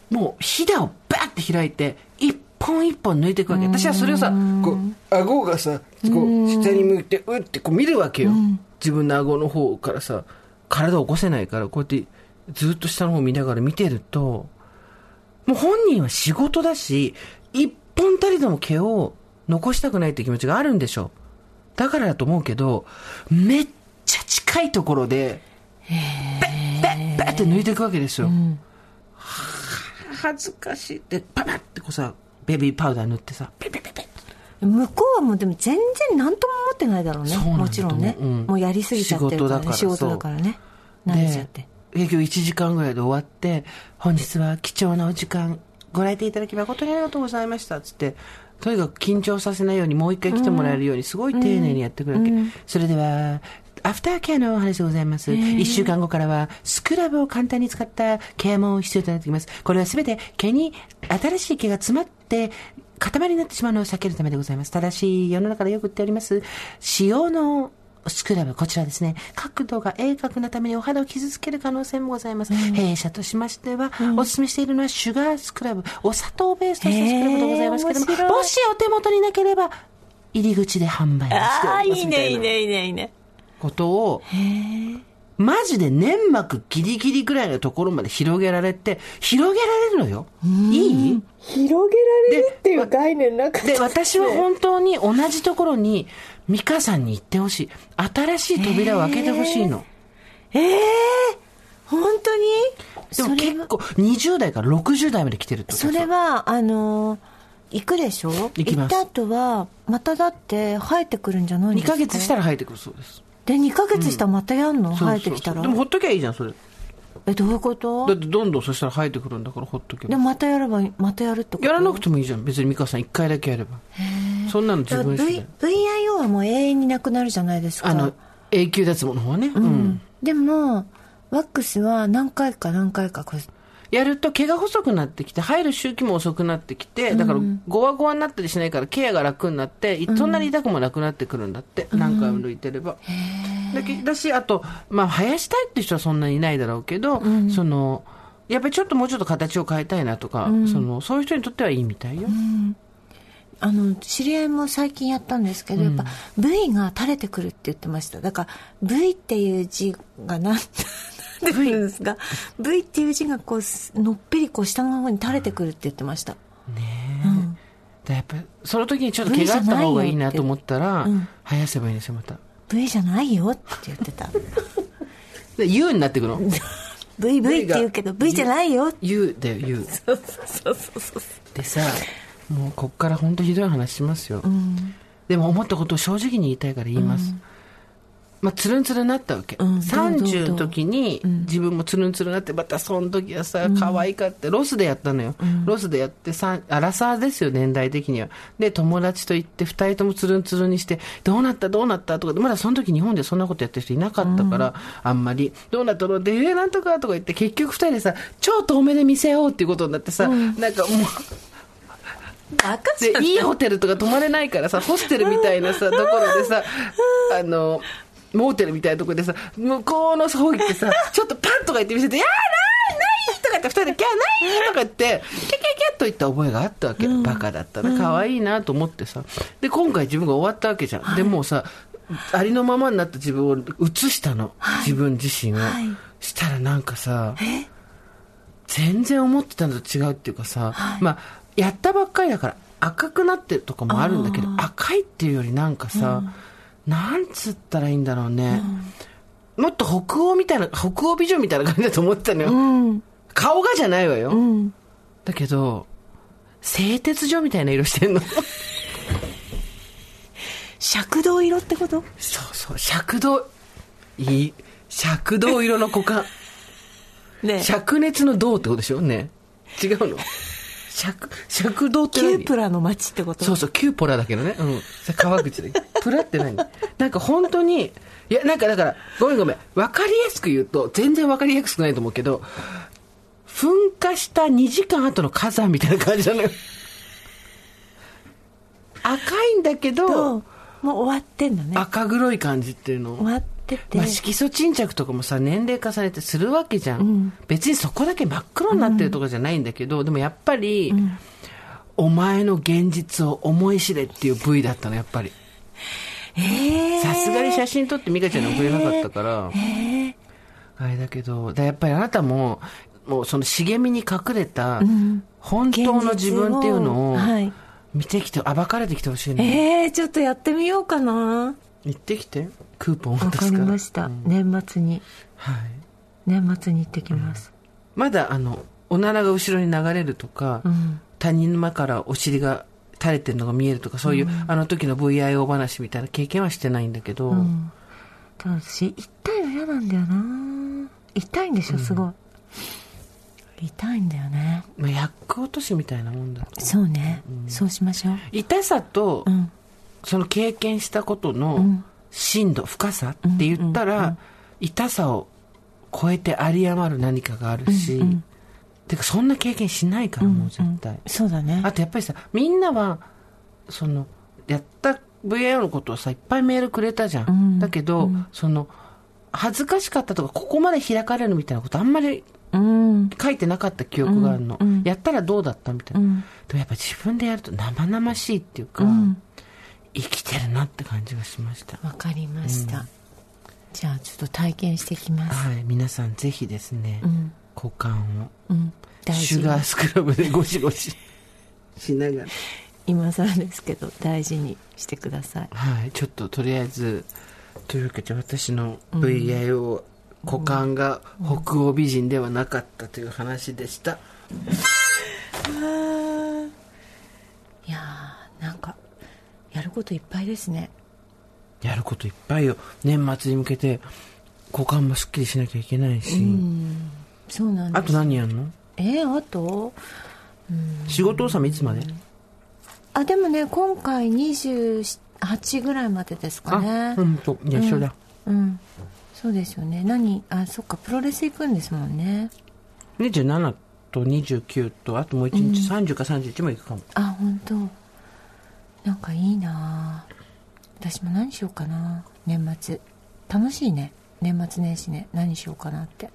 もう、ひだをバーって開いて、一本一本抜いていくわけ。私はそれをさ、こう、顎がさ、こう、下に向いて、うってこう見るわけよ。自分の顎の方からさ、体を起こせないから、こうやって、ずっと下の方見ながら見てると、もう本人は仕事だし、一本たりとも毛を残したくないって気持ちがあるんでしょう。だからだと思うけど、めっちゃ近いところで、ペッペッペッって抜いていくわけですよ。はあ恥ずかしいって、パパってこうさ、ベビーパウダー塗ってさ、ペッペッペッペッ向こうはもうでも全然何とも思ってないだろうね。もちろんね、ううん。もうやりすぎちゃってるからね仕仕事だからね。慣れちゃって。で営業1時間ぐらいで終わって、本日は貴重なお時間、ご来店いただき誠にありがとうございました、つって、とにかく緊張させないようにもう一回来てもらえるようにすごい丁寧にやってくるわけ。それでは、アフターケアのお話でございます。一週間後からは、スクラブを簡単に使ったケアも必要となってきます。これはすべて毛に新しい毛が詰まって、塊になってしまうのを避けるためでございます。ただし、世の中でよく売っております、使用のスクラブ、こちらですね。角度が鋭角なためにお肌を傷つける可能性もございます。弊社としましては、お勧めしているのはシュガースクラブ、お砂糖ベースとしたスクラブでございますけども、もしお手元になければ、入り口で販売をしてああおります。いいみたいなねいいねいいね。いいねことを、マジで粘膜ギリギリぐらいのところまで広げられて、広げられるのよ。いい？広げられるっていう概念なかった。で、私は本当に同じところに、美香さんに行ってほしい。新しい扉を開けてほしいの。ええ本当に？でも結構、20代から60代まで来てるってことそれはあのー行くでしょ？行きます。った後はまただって生えてくるんじゃないんで2すか？ヶ月したら生えてくるそうです。で2ヶ月したらまたやんの、生えてきたら？でもほっときゃいいじゃん、それ。えどういうこと？だってどんどんそしたら生えてくるんだからほっとけば。でまたやればまたやるってこと？やらなくてもいいじゃん。別に美香さん1回だけやれば。そんなの自分次 v 第。VIO はもう永遠になくなるじゃないですかあの、永久脱毛の方はね。うん。でもワックスは何回か何回かこうやると毛が細くなってきて、生える周期も遅くなってきて、だから、ゴワゴワになったりしないから、ケアが楽になって、いそんなに痛くもなくなってくるんだって、何回も抜いてれば。だけだし、あと、まあ、生やしたいって人はそんなにいないだろうけど、その、やっぱりちょっともうちょっと形を変えたいなとか、その、そういう人にとってはいいみたいよ。あの知り合いも最近やったんですけど、やっぱ V が垂れてくるって言ってました。だから V っていう字がなるんですか V っていう字がこうのっぺりこう下の方に垂れてくるって言ってました、でやっぱりその時にちょっと毛があった方がいいなと思ったら、生やせばいいんですよ、また。V じゃないよって言ってた。で U になってくの？VV って言うけど V じゃないよ言うだよ言う。そうそうそうそうでさもうこっから本当ひどい話しますよ、でも思ったことを正直に言いたいから言います、まあ、つるんつるになったわけ、うんどうどうどう。30の時に自分もつるんつるになってまたその時はさ可愛かってロスでやったのよ、ロスでやってさアラサーですよ年代的には。で友達と行って2人ともつるんつるにしてどうなったどうなった？とかでまだその時日本でそんなことやってる人いなかったから、あんまりどうなったどうなったえー、なんとか？とか言って結局2人でさ超遠目で見せようっていうことになってさ、なんかもうでいいホテルとか泊まれないからさホステルみたいなさ ところでさあのモーテルみたいなところでさ向こうの方行ってさ ちょっとパンとか言って見せて「いやーないない!」とか言って二人で「キャーない!」とか言ってキャキャキャと言った覚えがあったわけ、バカだったな可愛いなと思ってさ。で今回自分が終わったわけじゃん、でもうさありのままになった自分を映したの、自分自身を、はい。したらなんかさ全然思ってたのと違うっていうかさ、まあやったばっかりだから赤くなってるとかもあるんだけど赤いっていうよりなんかさ、なんつったらいいんだろうね、もっと北欧みたいな北欧美女みたいな感じだと思ってたのよ、うん。顔がじゃないわよ、うん。だけど製鉄所みたいな色してんの。赤道色ってこと？そうそう。赤道いい。赤道色の股間。ね灼熱の銅ってことでしょ？ね違うの？灼灼道ってキュ何ープラの街ってことそうそう、キューポラだけどね。うん。川口で。プラって何？なんか本当に、いや、なんかだから、ごめんごめん。わかりやすく言うと、全然わかりやすくないと思うけど、噴火した2時間後の火山みたいな感じなのよ。赤いんだけとど、もう終わってんだね赤黒い感じっていうの終わってて、まあ、色素沈着とかもさ年齢重ねてするわけじゃん、別にそこだけ真っ黒になってるとかじゃないんだけど、でもやっぱり、お前の現実を思い知れっていう V だったのやっぱり。えさすがに写真撮って美香ちゃんに送れなかったから、あれだけどだやっぱりあなたももうその茂みに隠れた本当の自分っていうのを見てきて暴かれてきてほしいねえー、ちょっとやってみようかな行ってきてクーポン渡すから。ました、年末に。はい。年末に行ってきます、まだあのおならが後ろに流れるとか、ん。他人の間からお尻が垂れてるのが見えるとかそういう、あの時の VIO 話みたいな経験はしてないんだけど、うんただ私痛いの嫌なんだよな。痛いんでしょすごい、痛いんだよね。まあ、薬落としみたいなもんだそうね、そうしましょう。痛さと、うんその経験したことのん。深度、深さって言ったら、痛さを超えて有り余る何かがあるし、てかそんな経験しないから、もう絶対。そうだね。あとやっぱりさ、みんなは、その、やった VIO のことをさ、いっぱいメールくれたじゃん。うん。だけど、その、恥ずかしかったとか、ここまで開かれるみたいなことあんまりうん。書いてなかった記憶があるの。うんうん。やったらどうだったみたいな。うん。でもやっぱ自分でやると生々しいっていうか、うん生きてるなって感じがしました。わかりました、じゃあちょっと体験してきます。はい、皆さんぜひですね、うん。股間をうん。シュガースクラブでゴシゴシ。しながら、今更ですけど大事にしてください。はい、ちょっととりあえず、というわけで私の VIO、股間が北欧美人ではなかったという話でした。いやーなんかやることいっぱいですね。やることいっぱいよ。年末に向けて股間もすっきりしなきゃいけないし、そうなんですあと何やんの？えー、あと？仕事納めいつまで？あでもね今回28ぐらいまでですかね。あ、うんと、一緒だ。うん。そうですよね。何？あそっか。プロレス行くんですもんね。27と29とあともう1日、30か31も行くかも。あ本当なんかいいな。あ私も何しようかな。年末。楽しいね。年末年始ね。何しようかなって。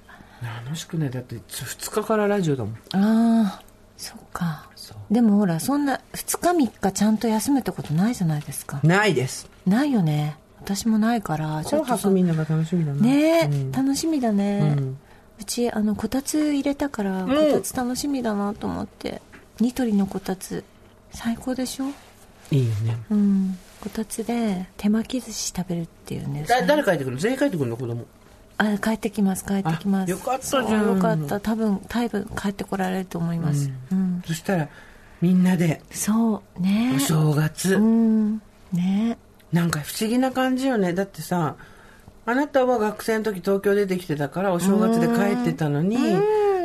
楽しくないだって2日からラジオだもん。ああそっか。でもほらそんな2日3日ちゃんと休むってことないじゃないですか。ないです。ないよね。私もないからちょ紅っとそ白みんなが楽しみだなねえ、うん。楽しみだね、ううんちあのこたつ入れたからこたつ楽しみだなと思って、ニトリのこたつ。最高でしょ？いいよね。うん。こたつで手巻き寿司食べるっていうね。だ誰帰ってくるの？全員帰ってくるの？子供。あ帰ってきます。帰ってきます。あよかったじゃん。よかった。多分多分帰ってこられると思います。うん、そしたらみんなで。そう。ね。お正月、うん。ね。なんか不思議な感じよね。だってさあなたは学生の時東京出てきてたからお正月で帰ってたのに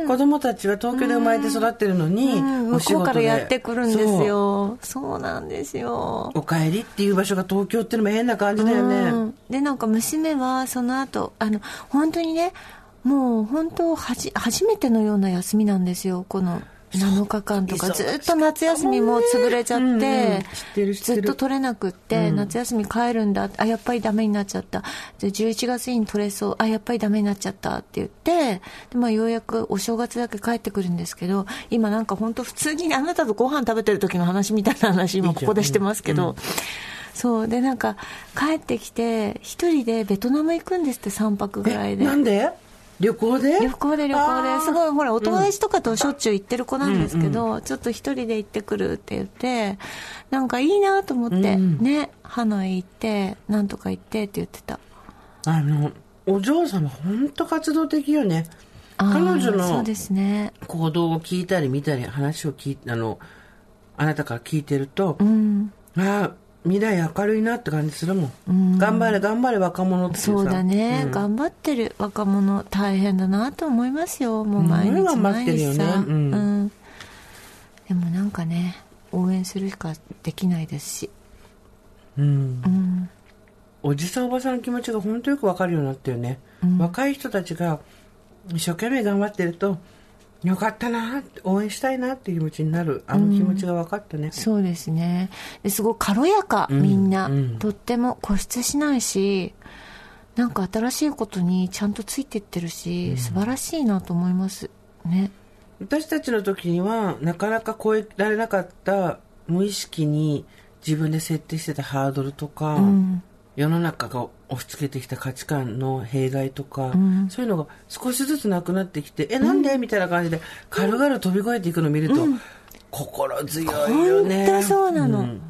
子供たちは東京で生まれて育ってるのに向こうからやってくるんですよ。そう。なんですよ。お帰りっていう場所が東京っていうのも変な感じだよね、うん。でなんか娘はその後あの本当にねもう本当はじ初めてのような休みなんですよこの7日間とかずっと夏休みも潰れちゃって、ずっと取れなくって、夏休み帰るんだあやっぱりダメになっちゃった。で11月に取れそうあやっぱりダメになっちゃったって言ってで、まあ、ようやくお正月だけ帰ってくるんですけど今なんか本当普通にあなたとご飯食べてる時の話みたいな話今ここでしてますけど。そう。でなんか帰ってきて一人でベトナム行くんですって3泊ぐらいで。なんで？旅行で？旅行で旅行で。すごいほらお友達とかとしょっちゅう行ってる子なんですけど、ちょっと一人で行ってくるって言ってなんかいいなと思って、うん。ねハノイ行ってなんとか行ってって言ってた。あのお嬢様本当活動的よね。彼女のそうですね。行動を聞いたり見たり話を聞いあのあなたから聞いてると、うん。ああ未来明るいなって感じするもん、頑張れ頑張れ若者ってさ。そうだね、うん。頑張ってる若者大変だなと思いますよ。もう毎日すごい頑張ってるよね。毎日さ、うん。うん。でもなんかね応援するしかできないですし。うん。うん。おじさんおばさんの気持ちが本当よくわかるようになったよね、若い人たちが一生懸命頑張ってるとよかったな応援したいなっていう気持ちになるあの気持ちが分かったね、そうですね。ですごい軽やか、みんな、うん。とっても固執しないしなんか新しいことにちゃんとついてってるし、素晴らしいなと思いますね。私たちの時にはなかなか超えられなかった無意識に自分で設定してたハードルとか、うん世の中が押し付けてきた価値観の弊害とか、ん。そういうのが少しずつなくなってきて、え、なんで？みたいな感じで軽々飛び越えていくのを見ると、心強いよね。本当そうなの。ん。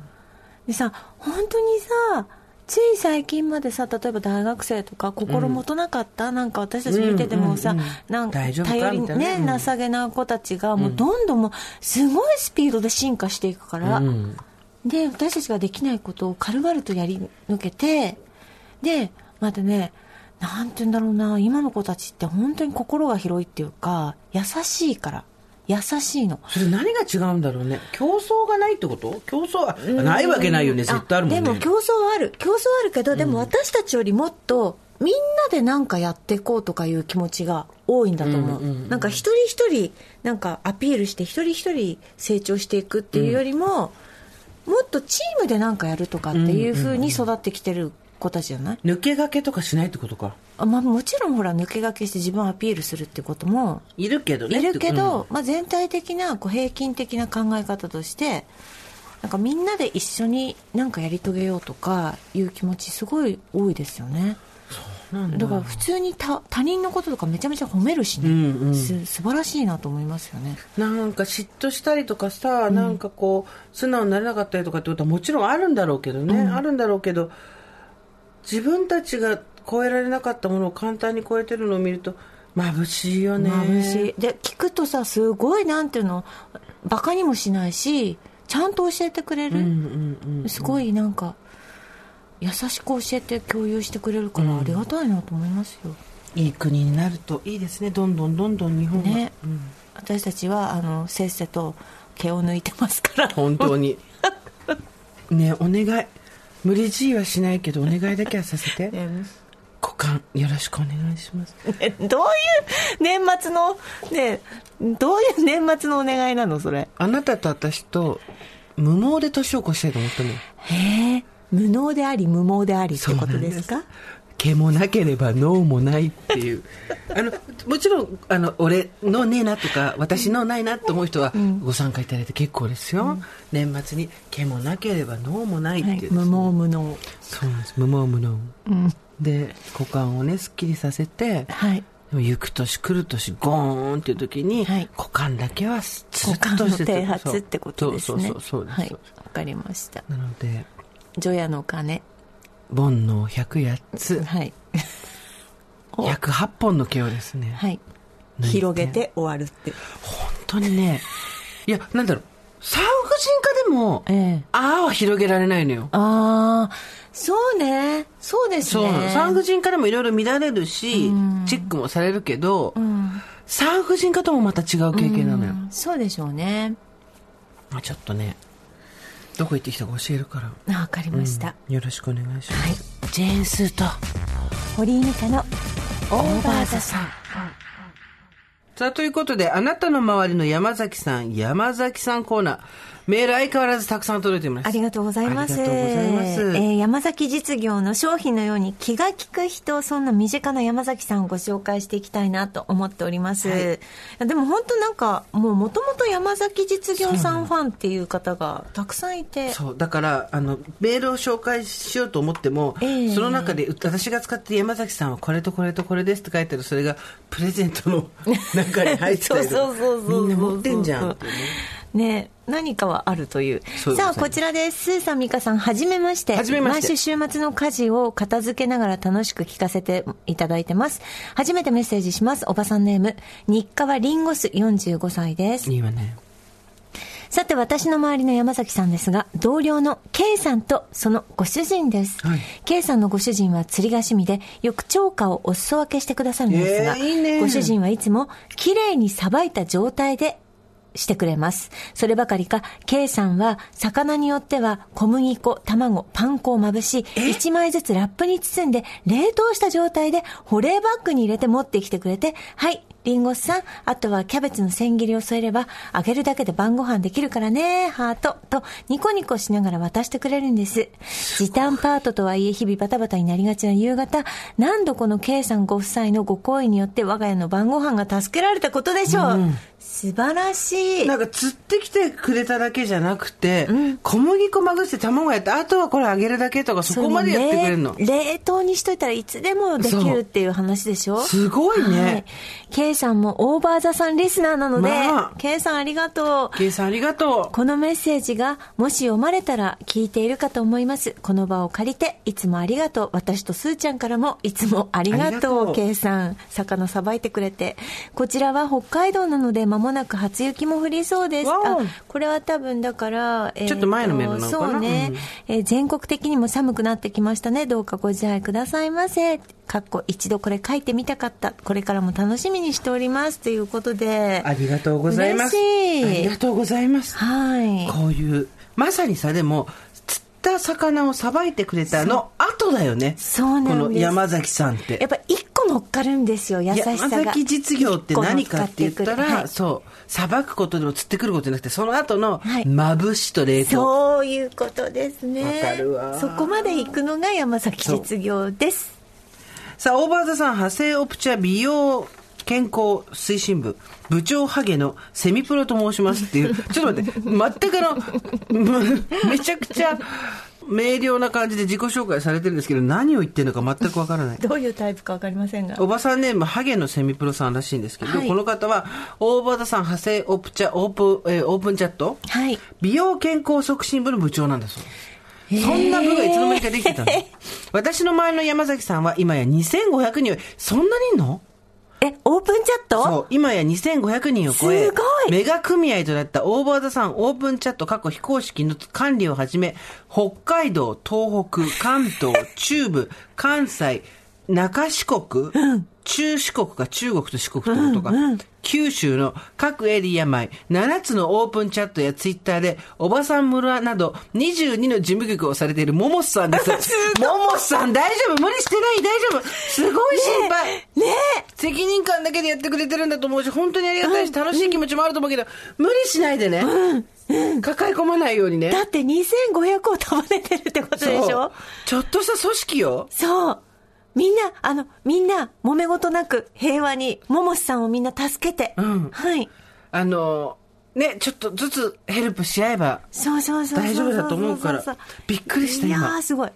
でさ本当にさつい最近までさ例えば大学生とか心もとなかった、なんか私たち見ててもさ、うんうんうんなんか頼りね、うん。情けな子たちがもうどんどんもうすごいスピードで進化していくから、うんで私たちができないことを軽々とやり抜けてでまたねなんて言うんだろうな今の子たちって本当に心が広いっていうか優しいから優しいのそれ何が違うんだろうね。競争がないってこと？競争は、ないわけないよね。絶対あるもんね。でも競争はある競争はあるけどでも私たちよりもっとみんなで何かやっていこうとかいう気持ちが多いんだと思う,、うんうんうんなんか一人一人なんかアピールして一人一人成長していくっていうよりも、もっとチームで何かやるとかっていうふうに育ってきてる子たちじゃない、抜け駆けとかしないってことか。あまあ、もちろんほら抜け駆けして自分をアピールするってこともいるけどね。いるけうんど、まあ、全体的なこう平均的な考え方としてなんかみんなで一緒に何かやり遂げようとかいう気持ちすごい多いですよねだ。だから普通に他他人のこととかめちゃめちゃ褒めるしね、うんうん。す素晴らしいなと思いますよね。なんか嫉妬したりとかさ、なんかこう素直になれなかったりとかってことはもちろんあるんだろうけどね、あるんだろうけど自分たちが超えられなかったものを簡単に超えてるのを見ると眩しいよね。眩しい。で聞くとさすごいなんていうのバカにもしないしちゃんと教えてくれる、うんうんうん。すごいなんか優しく教えて共有してくれるからありがたいなと思いますよ、いい国になるといいですねどんどんどんどん日本が、ね。うん。私たちはあのせっせと毛を抜いてますから。本当に。ねお願い。無理強いはしないけどお願いだけはさせて。股間よろしくお願いします。え どういう年末のねどういう年末のお願いなのそれ。あなたと私と無毛で年を越したいと思ったのよ。へえ無能であり無毛でありってことですか？毛もなければ脳もないっていう。あのもちろんあの俺のねえなとか私のないなと思う人はご参加いただいて結構ですよ、年末に毛もなければ脳もないっていう、はい、無毛無能。そうなんです。無毛無能、で股間をねすっきりさせてはい。行く年来る年ゴーンっていう時に、はい。股間だけはつっとしてて。間の提発ってことですね。そうそうそうそうです、はい。わかりました。なので除夜の鐘煩悩108つはい 108本の毛をですね、はい。広げて終わるって。本当にね、いや、なんだろう、産婦人科でも、ええああは広げられないのよ。ああ、そうね。そうですそうね。産婦人科でもいろいろ乱れるし、チェックもされるけど、産婦人科ともまた違う経験なのよ。そうでしょうね。まあちょっとね、どこ行ってきたか教えるから。あわかりました。よろしくお願いします。はい。ジェーンスーと、堀井美香のオーバーザさん。さあ、ということで、あなたの周りの山崎さん、山崎さんコーナー、メール相変わらずたくさん届いています。ありがとうございます。ありがとうございます。えー山崎実業の商品のように気が利く人、そんな身近な山崎さんをご紹介していきたいなと思っております。はいでも本当なんか、もう元々山崎実業さんファンっていう方がたくさんいて。そう、だから、あの、メールを紹介しようと思っても、ええその中で、私が使ってる山崎さんはこれとこれとこれですって書いてある、それがプレゼントの中に入ってたり そうそうそうそうみんな持ってんじゃんっていうね。ね何かはあるという。さあ、こちらです。スーさん、ミカさん、はじめまして。はじめまして毎週週末の家事を片付けながら楽しく聞かせていただいてます。初めてメッセージします。おばさんネーム、日課リンゴス45歳です。いいわね。さて、私の周りの山崎さんですが、同僚の K さんとそのご主人です。はい K さんのご主人は釣りが趣味で、よく超過をお裾分けしてくださるんですが、えーいいねご主人はいつも綺麗にさばいた状態でしてくれます。そればかりか、K さんは、魚によっては小麦粉、卵、パン粉をまぶし、1枚ずつラップに包んで、冷凍した状態で保冷バッグに入れて持ってきてくれて、はい、リンゴさん、あとはキャベツの千切りを添えれば、揚げるだけで晩ご飯できるからね、ハート、と、ニコニコしながら渡してくれるんです。時短パートとはいえ、日々バタバタになりがちな夕方、何度この K さんご夫妻のご好意によって我が家の晩ご飯が助けられたことでしょう。素晴らしい。なんか釣ってきてくれただけじゃなくて、小麦粉まぶして卵やって、あとはこれ揚げるだけとか、そこまでやってくれるの。冷冷凍にしといたらいつでもできるっていう話でしょ？すごいねはい K さんもオーバーザさんリスナーなので、まあ K さんありがとう。ケイさんありがとう。このメッセージがもし読まれたら聞いているかと思います。この場を借りて、いつもありがとう。私とすーちゃんからもいつもありがとう。K さん、魚さばいてくれて。こちらは北海道なので間もなく初雪も降りそうです。あ、これは多分だから、えーちょっと前のメールなのかなそうね、えー全国的にも寒くなってきましたね。どうかご自愛くださいませ。かっこ一度これ書いてみたかった。これからも楽しみにしております。ということで。ありがとうございます。嬉しいありがとうございます。はい。こういう、まさにさ、でも、た魚をさばいてくれたの後だよね。そうなんこの山崎さんって。やっぱ一個乗っかるんですよ、優しさが。山崎実業って何かって言ったら、はいそう、さばくことでも釣ってくることじゃなくて、その後のはいまぶしと冷凍。そういうことですね。わかるわそこまで行くのが山崎実業です。さあ、オーバーザさん、派生オプチャ美容健康推進部、部長ハゲのセミプロと申しますっていう、ちょっと待って、全くあの、む めちゃくちゃ明瞭な感じで自己紹介されてるんですけど、何を言ってるのか全くわからない。どういうタイプかわかりませんが。おばさんネーム、ハゲのセミプロさんらしいんですけど、はいこの方は、オーバーザさん派生オプチャ、オープン、えーオープンチャット、はい。美容健康促進部の部長なんだそうです。そんな部がいつの間にかできてたの。私の周りの山崎さんは今や2500人を、そんなにいんの？え、オープンチャット？そう、今や2500人を超え、すごい。メガ組合となったオーバーザさんオープンチャット過去非公式の管理をはじめ、北海道、東北、関東、中部、関西、中四国、中四国か中国と四国ってことか、九州の各エリア前、7つのオープンチャットやツイッターで、おばさん村など22の事務局をされているモモスさんです。モモスさん大丈夫？無理してない？大丈夫？すごい心配。ねえ。責任感だけでやってくれてるんだと思うし、本当にありがたいし、楽しい気持ちもあると思うけど、無理しないでね。抱え込まないようにね。だって2500を束ねてるってことでしょ？ちょっとした組織よ。そう。みんな、あの、みんな、揉め事なく平和に、モモスさんをみんな助けて。うんはい。あの、ね、ちょっとずつヘルプし合えばそうそうそう。大丈夫だと思うから。びっくりしたいや。すごい。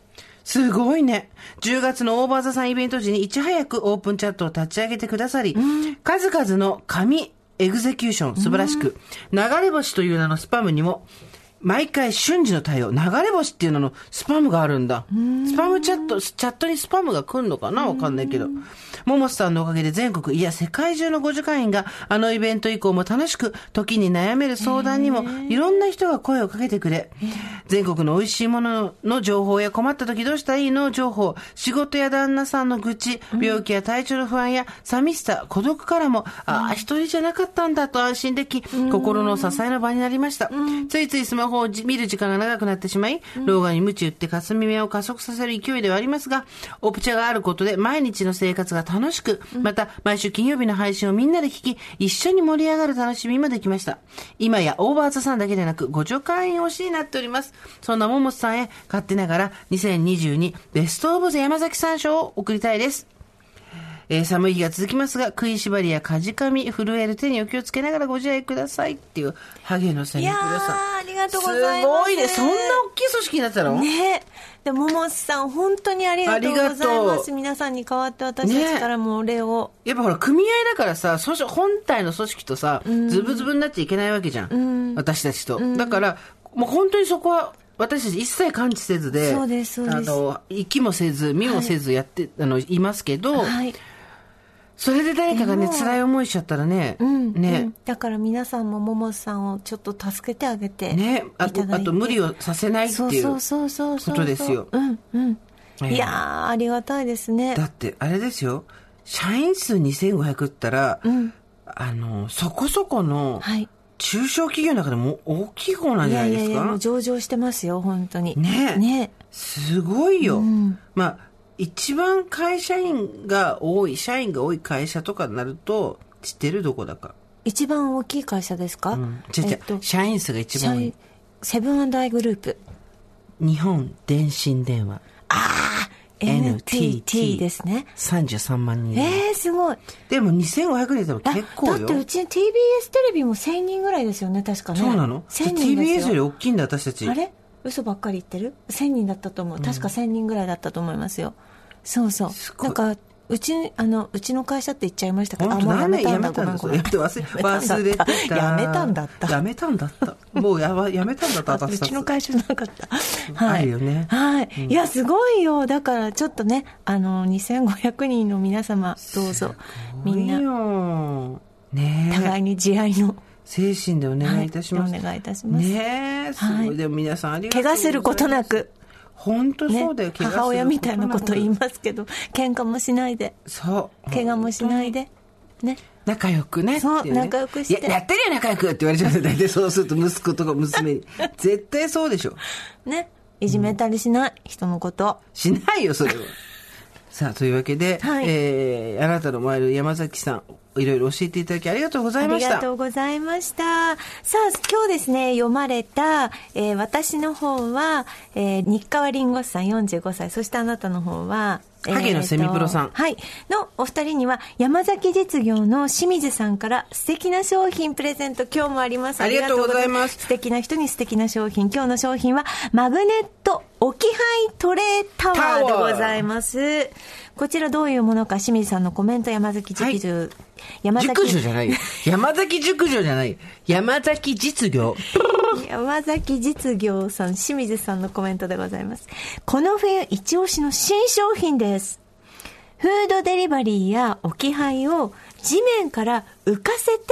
すごいね。10月のオーバーザサンイベント時にいち早くオープンチャットを立ち上げてくださり、数々の神 execution 素晴らしく、流れ星という名のスパムにも、毎回瞬時の対応、流れ星っていうののスパムがあるんだ。スパムチャット、チャットにスパムが来んのかな？わかんないけど。桃さんのおかげで全国、いや世界中の互助会員があのイベント以降も楽しく、時に悩める相談にもいろんな人が声をかけてくれ、全国の美味しいものの情報や困った時どうしたらいいの？情報、仕事や旦那さんの愚痴、病気や体調の不安や寂しさ、孤独からも、ああ、一人じゃなかったんだと安心でき、心の支えの場になりました。ついついスマホを見る時間が長くなってしまい、老眼に鞭打って霞目を加速させる勢いではありますが、オプチャがあることで毎日の生活が楽しく、また毎週金曜日の配信をみんなで聞き、一緒に盛り上がる楽しみもできました。今やオーバーザさんだけでなく、ご助会員推しになっております。そんな桃さんへ勝手ながら2022ベストオブザ山崎さん賞を送りたいです。えー寒い日が続きますが、食いしばりやかじかみ、震える手にお気をつけながらご自愛ください。っていう、ハゲのセミプロさ。ん。いやーありがとうございます。すごいね。そんな大きい組織になったの？ね。でももさん本当にありがとうございます。皆さんに代わって私たちからもお礼を、やっぱほら、組合だからさ、組織本体の組織とさ、ズブズブになっちゃいけないわけじゃん。私たちと。だから、もう本当にそこは、私たち一切感知せずで、そうですそうですあの、息もせず、見もせずやって、あの、いますけど、はいそれで誰かがね、辛い思いしちゃったらね、うんね、うん。だから皆さんもももさんをちょっと助けてあげてね、あと、あと無理をさせないっていう。そうそうそうそうそう。ことですよ。うんうん、ええ。いやーありがたいですね。だって、あれですよ、社員数2500ったら、うん。あの、そこそこの、はい。中小企業の中でも大きい方なんいじゃないですか？やいやいやもう上場してますよ本当に。ね。ね。すごいよ。ん。まあ、一番会社員が多い、社員が多い会社とかになると、知ってるどこだか。一番大きい会社ですか、うん。違う違うえっと社員数が一番多い。セブンアイグループ日本電信電話。ああ NTT ですね33万人。えー、すごいでも2500人でもあ結構よ。だってうち TBS テレビも1000人ぐらいですよね確かねそうなの？1000人です ?TBS よりよ大きいんだ、私たち。あれ？嘘ばっかり言ってる？1000人だったと思う確か1000人ぐらいだったと思いますよ、そうそうすごいなんかうちあのうちの会社って言っちゃいましたけどもうやめたんだごめんごめ 忘れてた。やめたんだったやめたんだった。もうやばやめたんだった、あ 私うちの会社じゃなかった。はい。あるよねはい。いや、すごいよ。だから、ちょっとね、あの、2500人の皆様、どうぞ、みんな、よ。ねえ。互いに慈愛の、精神でお願いいたします。はいお願いいたしますねえ、すごいでも皆さんありがとう怪我することなく、本当ねそうだよ、怪我することなく母親みたいなこと言いますけど、喧嘩もしないで、そう。怪我もしないで、ね。仲良くね。そう仲良くしていや、やってるよ、仲良くって言われちゃうんだよ。大体そうすると息子とか娘に。絶対そうでしょ。ね。いじめたりしない、人のこと。しないよ、それは。さあ、というわけで、はいえー、あなたの前の山崎さん、いろいろ教えていただきありがとうございました。ありがとうございました。さあ、今日ですね、読まれた、えー私の方は、えー日川りんごさん45歳、そしてあなたの方は、影のセミプロさんえーとはい。のお二人には、山崎実業の清水さんから素敵な商品プレゼント、今日もあります。ありがとうございます素敵な人に素敵な商品。今日の商品は、マグネット置き配トレータワーでございます。こちらどういうものか、清水さんのコメント、山崎実業、山崎熟女じゃないよ。山崎熟女じゃないよ。山崎実業。山崎実業さん、清水さんのコメントでございます。この冬一押しの新商品です。フードデリバリーや置き配を地面から浮かせて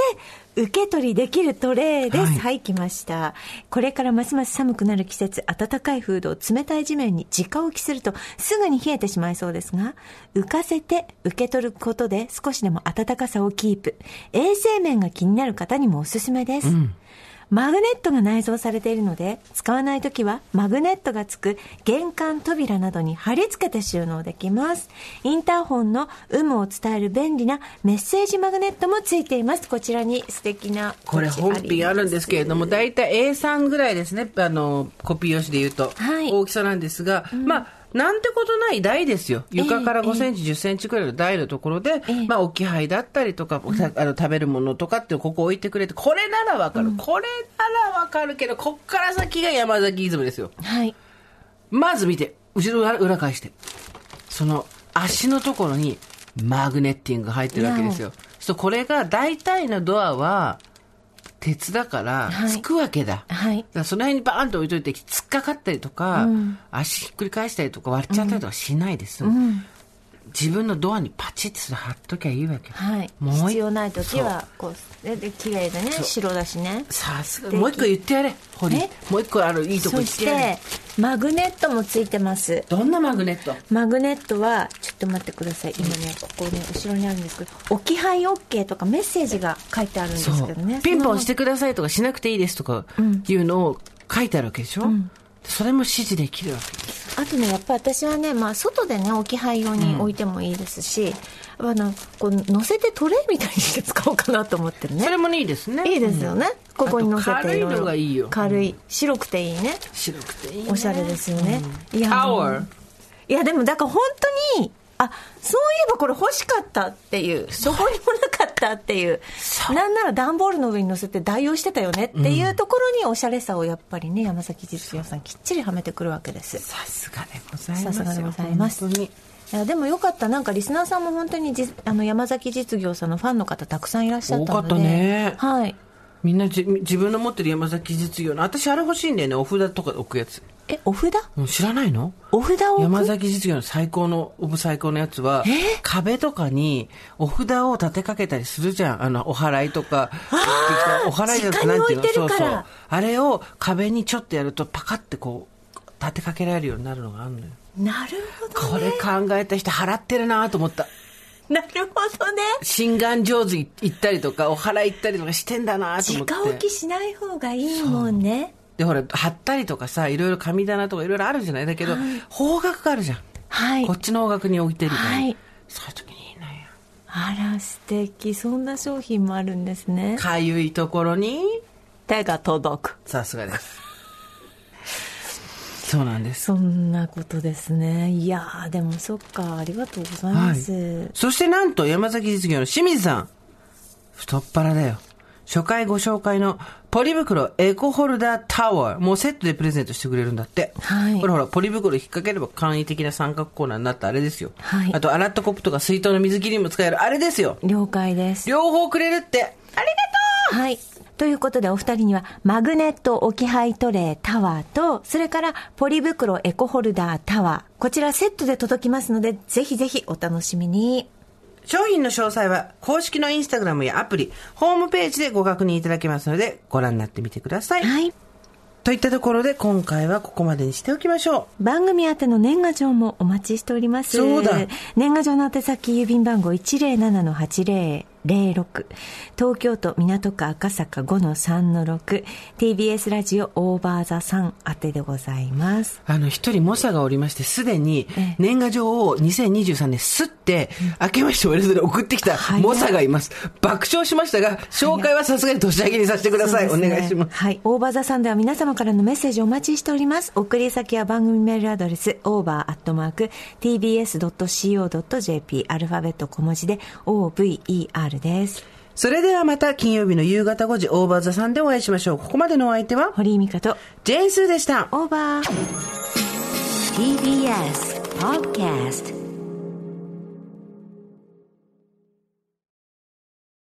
受け取りできるトレーです。はいはい、来ました。これからますます寒くなる季節、暖かいフードを冷たい地面に直置きするとすぐに冷えてしまいそうですが、浮かせて受け取ることで少しでも暖かさをキープ。衛生面が気になる方にもおすすめです。マグネットが内蔵されているので、使わないときはマグネットがつく玄関扉などに貼り付けて収納できます。インターホンの有無を伝える便利なメッセージマグネットもついています。こちらに素敵なこれ本品あるんですけれども、大体 A3 ぐらいですね。あの、コピー用紙で言うと。はい大きさなんですが、まあ、なんてことない台ですよ。床から5センチ、10センチくらいの台のところで、ええまあ、置き配だったりとか、あの食べるものとかってここ置いてくれて、これならわかる、これならわかるけど、こっから先が山崎イズムですよ。はい。まず見て、後ろ裏裏返して。その足のところにマグネッティングが入ってるわけですよ。そうこれが大体のドアは、鉄だからはい。つくわけだ、はい。だその辺にバーンと置いといて突っかかったりとか、足ひっくり返したりとか割っちゃったりとかしないです、自分のドアにパチッと貼っときゃいいわけ、はい。もう一必要ない時はこうでで綺麗でね白だしね。さすが。もう一個言ってやれ堀。え？もう一個あるいいとこそし言ってやれ。てマグネットもついてます。どんなマグネット？マグネットはちょっと待ってください。今ねここね後ろにあるんですけど置き配 OK とかメッセージが書いてあるんですけどね。ピンポンそしてくださいとかしなくていいですとかいうのを書いてあるわけでしょ、それも指示できるわけです。のあとねやっぱり私はね、まあ、外でね置き配用に置いてもいいですし、あのこう乗せてトレイみたいにして使おうかなと思ってるね。それもねいいですね。いいですよね、ここに乗せて軽いのがいいよ。軽い。白くていいね。白くていい、ね、おしゃれですよね、いやタワーいやでもだから本当にあそういえばこれ欲しかったっていうどこにもなかったっていう。なんなら段ボールの上に乗せて代用してたよねっていうところにおしゃれさをやっぱりね山崎実業さんきっちりはめてくるわけです。さすがでございますよ。さすがでございます。本当に。いやでもよかった。なんかリスナーさんも本当にじあの山崎実業さんのファンの方たくさんいらっしゃったので。多かったね。はい。みんなじ自分の持ってる山崎実業の私あれ欲しいんだよね。お札とか置くやつえお札？うん知らないの？お札を山崎実業の最高のオブ最高のやつは壁とかにお札を立てかけたりするじゃん。あのお祓いとかお祓いじゃなくてなんていうのそうそう。あれを壁にちょっとやるとパカってこう立てかけられるようになるのがあるのよ。なるほどこれ考えた人払ってるなと思った。なるほどね。心願上手行ったりとかお祓い行ったりとかしてんだなと思って。直置きしない方がいいもんねでほら貼ったりとかさいろいろ神棚とかいろいろあるじゃない？だけど、方角があるじゃん、はい。こっちの方角に置いてるから、はい。そういう時にいいのよ。あら素敵。そんな商品もあるんですね。かゆいところに手が届く。さすがです。そうなんです。そんなことですね。いやーでもそっかありがとうございます、そしてなんと山崎実業の清水さん。太っ腹だよ。初回ご紹介のポリ袋エコホルダータワーもうセットでプレゼントしてくれるんだって、はい。これほらポリ袋引っ掛ければ簡易的な三角コーナーになったあれですよ、はい。あと洗ったコップとか水筒の水切りにも使える。あれですよ。了解です。両方くれるって。ありがとう。はい。ということでお二人にはマグネット置き配トレータワーとそれからポリ袋エコホルダータワー。こちらセットで届きますのでぜひぜひお楽しみに商品の詳細は公式のインスタグラムやアプリ、ホームページでご確認いただけますので、ご覧になってみてください。はいといったところで、今回はここまでにしておきましょ番組宛ての年賀状もお待ちしております。そうだ年賀状の宛先郵便番号06東京都港区赤坂5の3-6 TBS ラジオオーバーザさん宛てでございます。あの、一人猛者がおりまして、すでに年賀状を2023年すって、明けましておめでとう送ってきた猛者がいます。爆笑しましたが、紹介はさすがに年明けにさせてください。お願いします。はい。オーバーザさんでは皆様からのメッセージをお待ちしております。送り先は番組メールアドレス、over.tbs.co.jp アルファベット小文字で over です。それではまた金曜日の夕方5時、オーバーザさんでお会いしましょう。ここまでのお相手は、堀井美香とジェーンスーでした。オーバー。TBS Podcast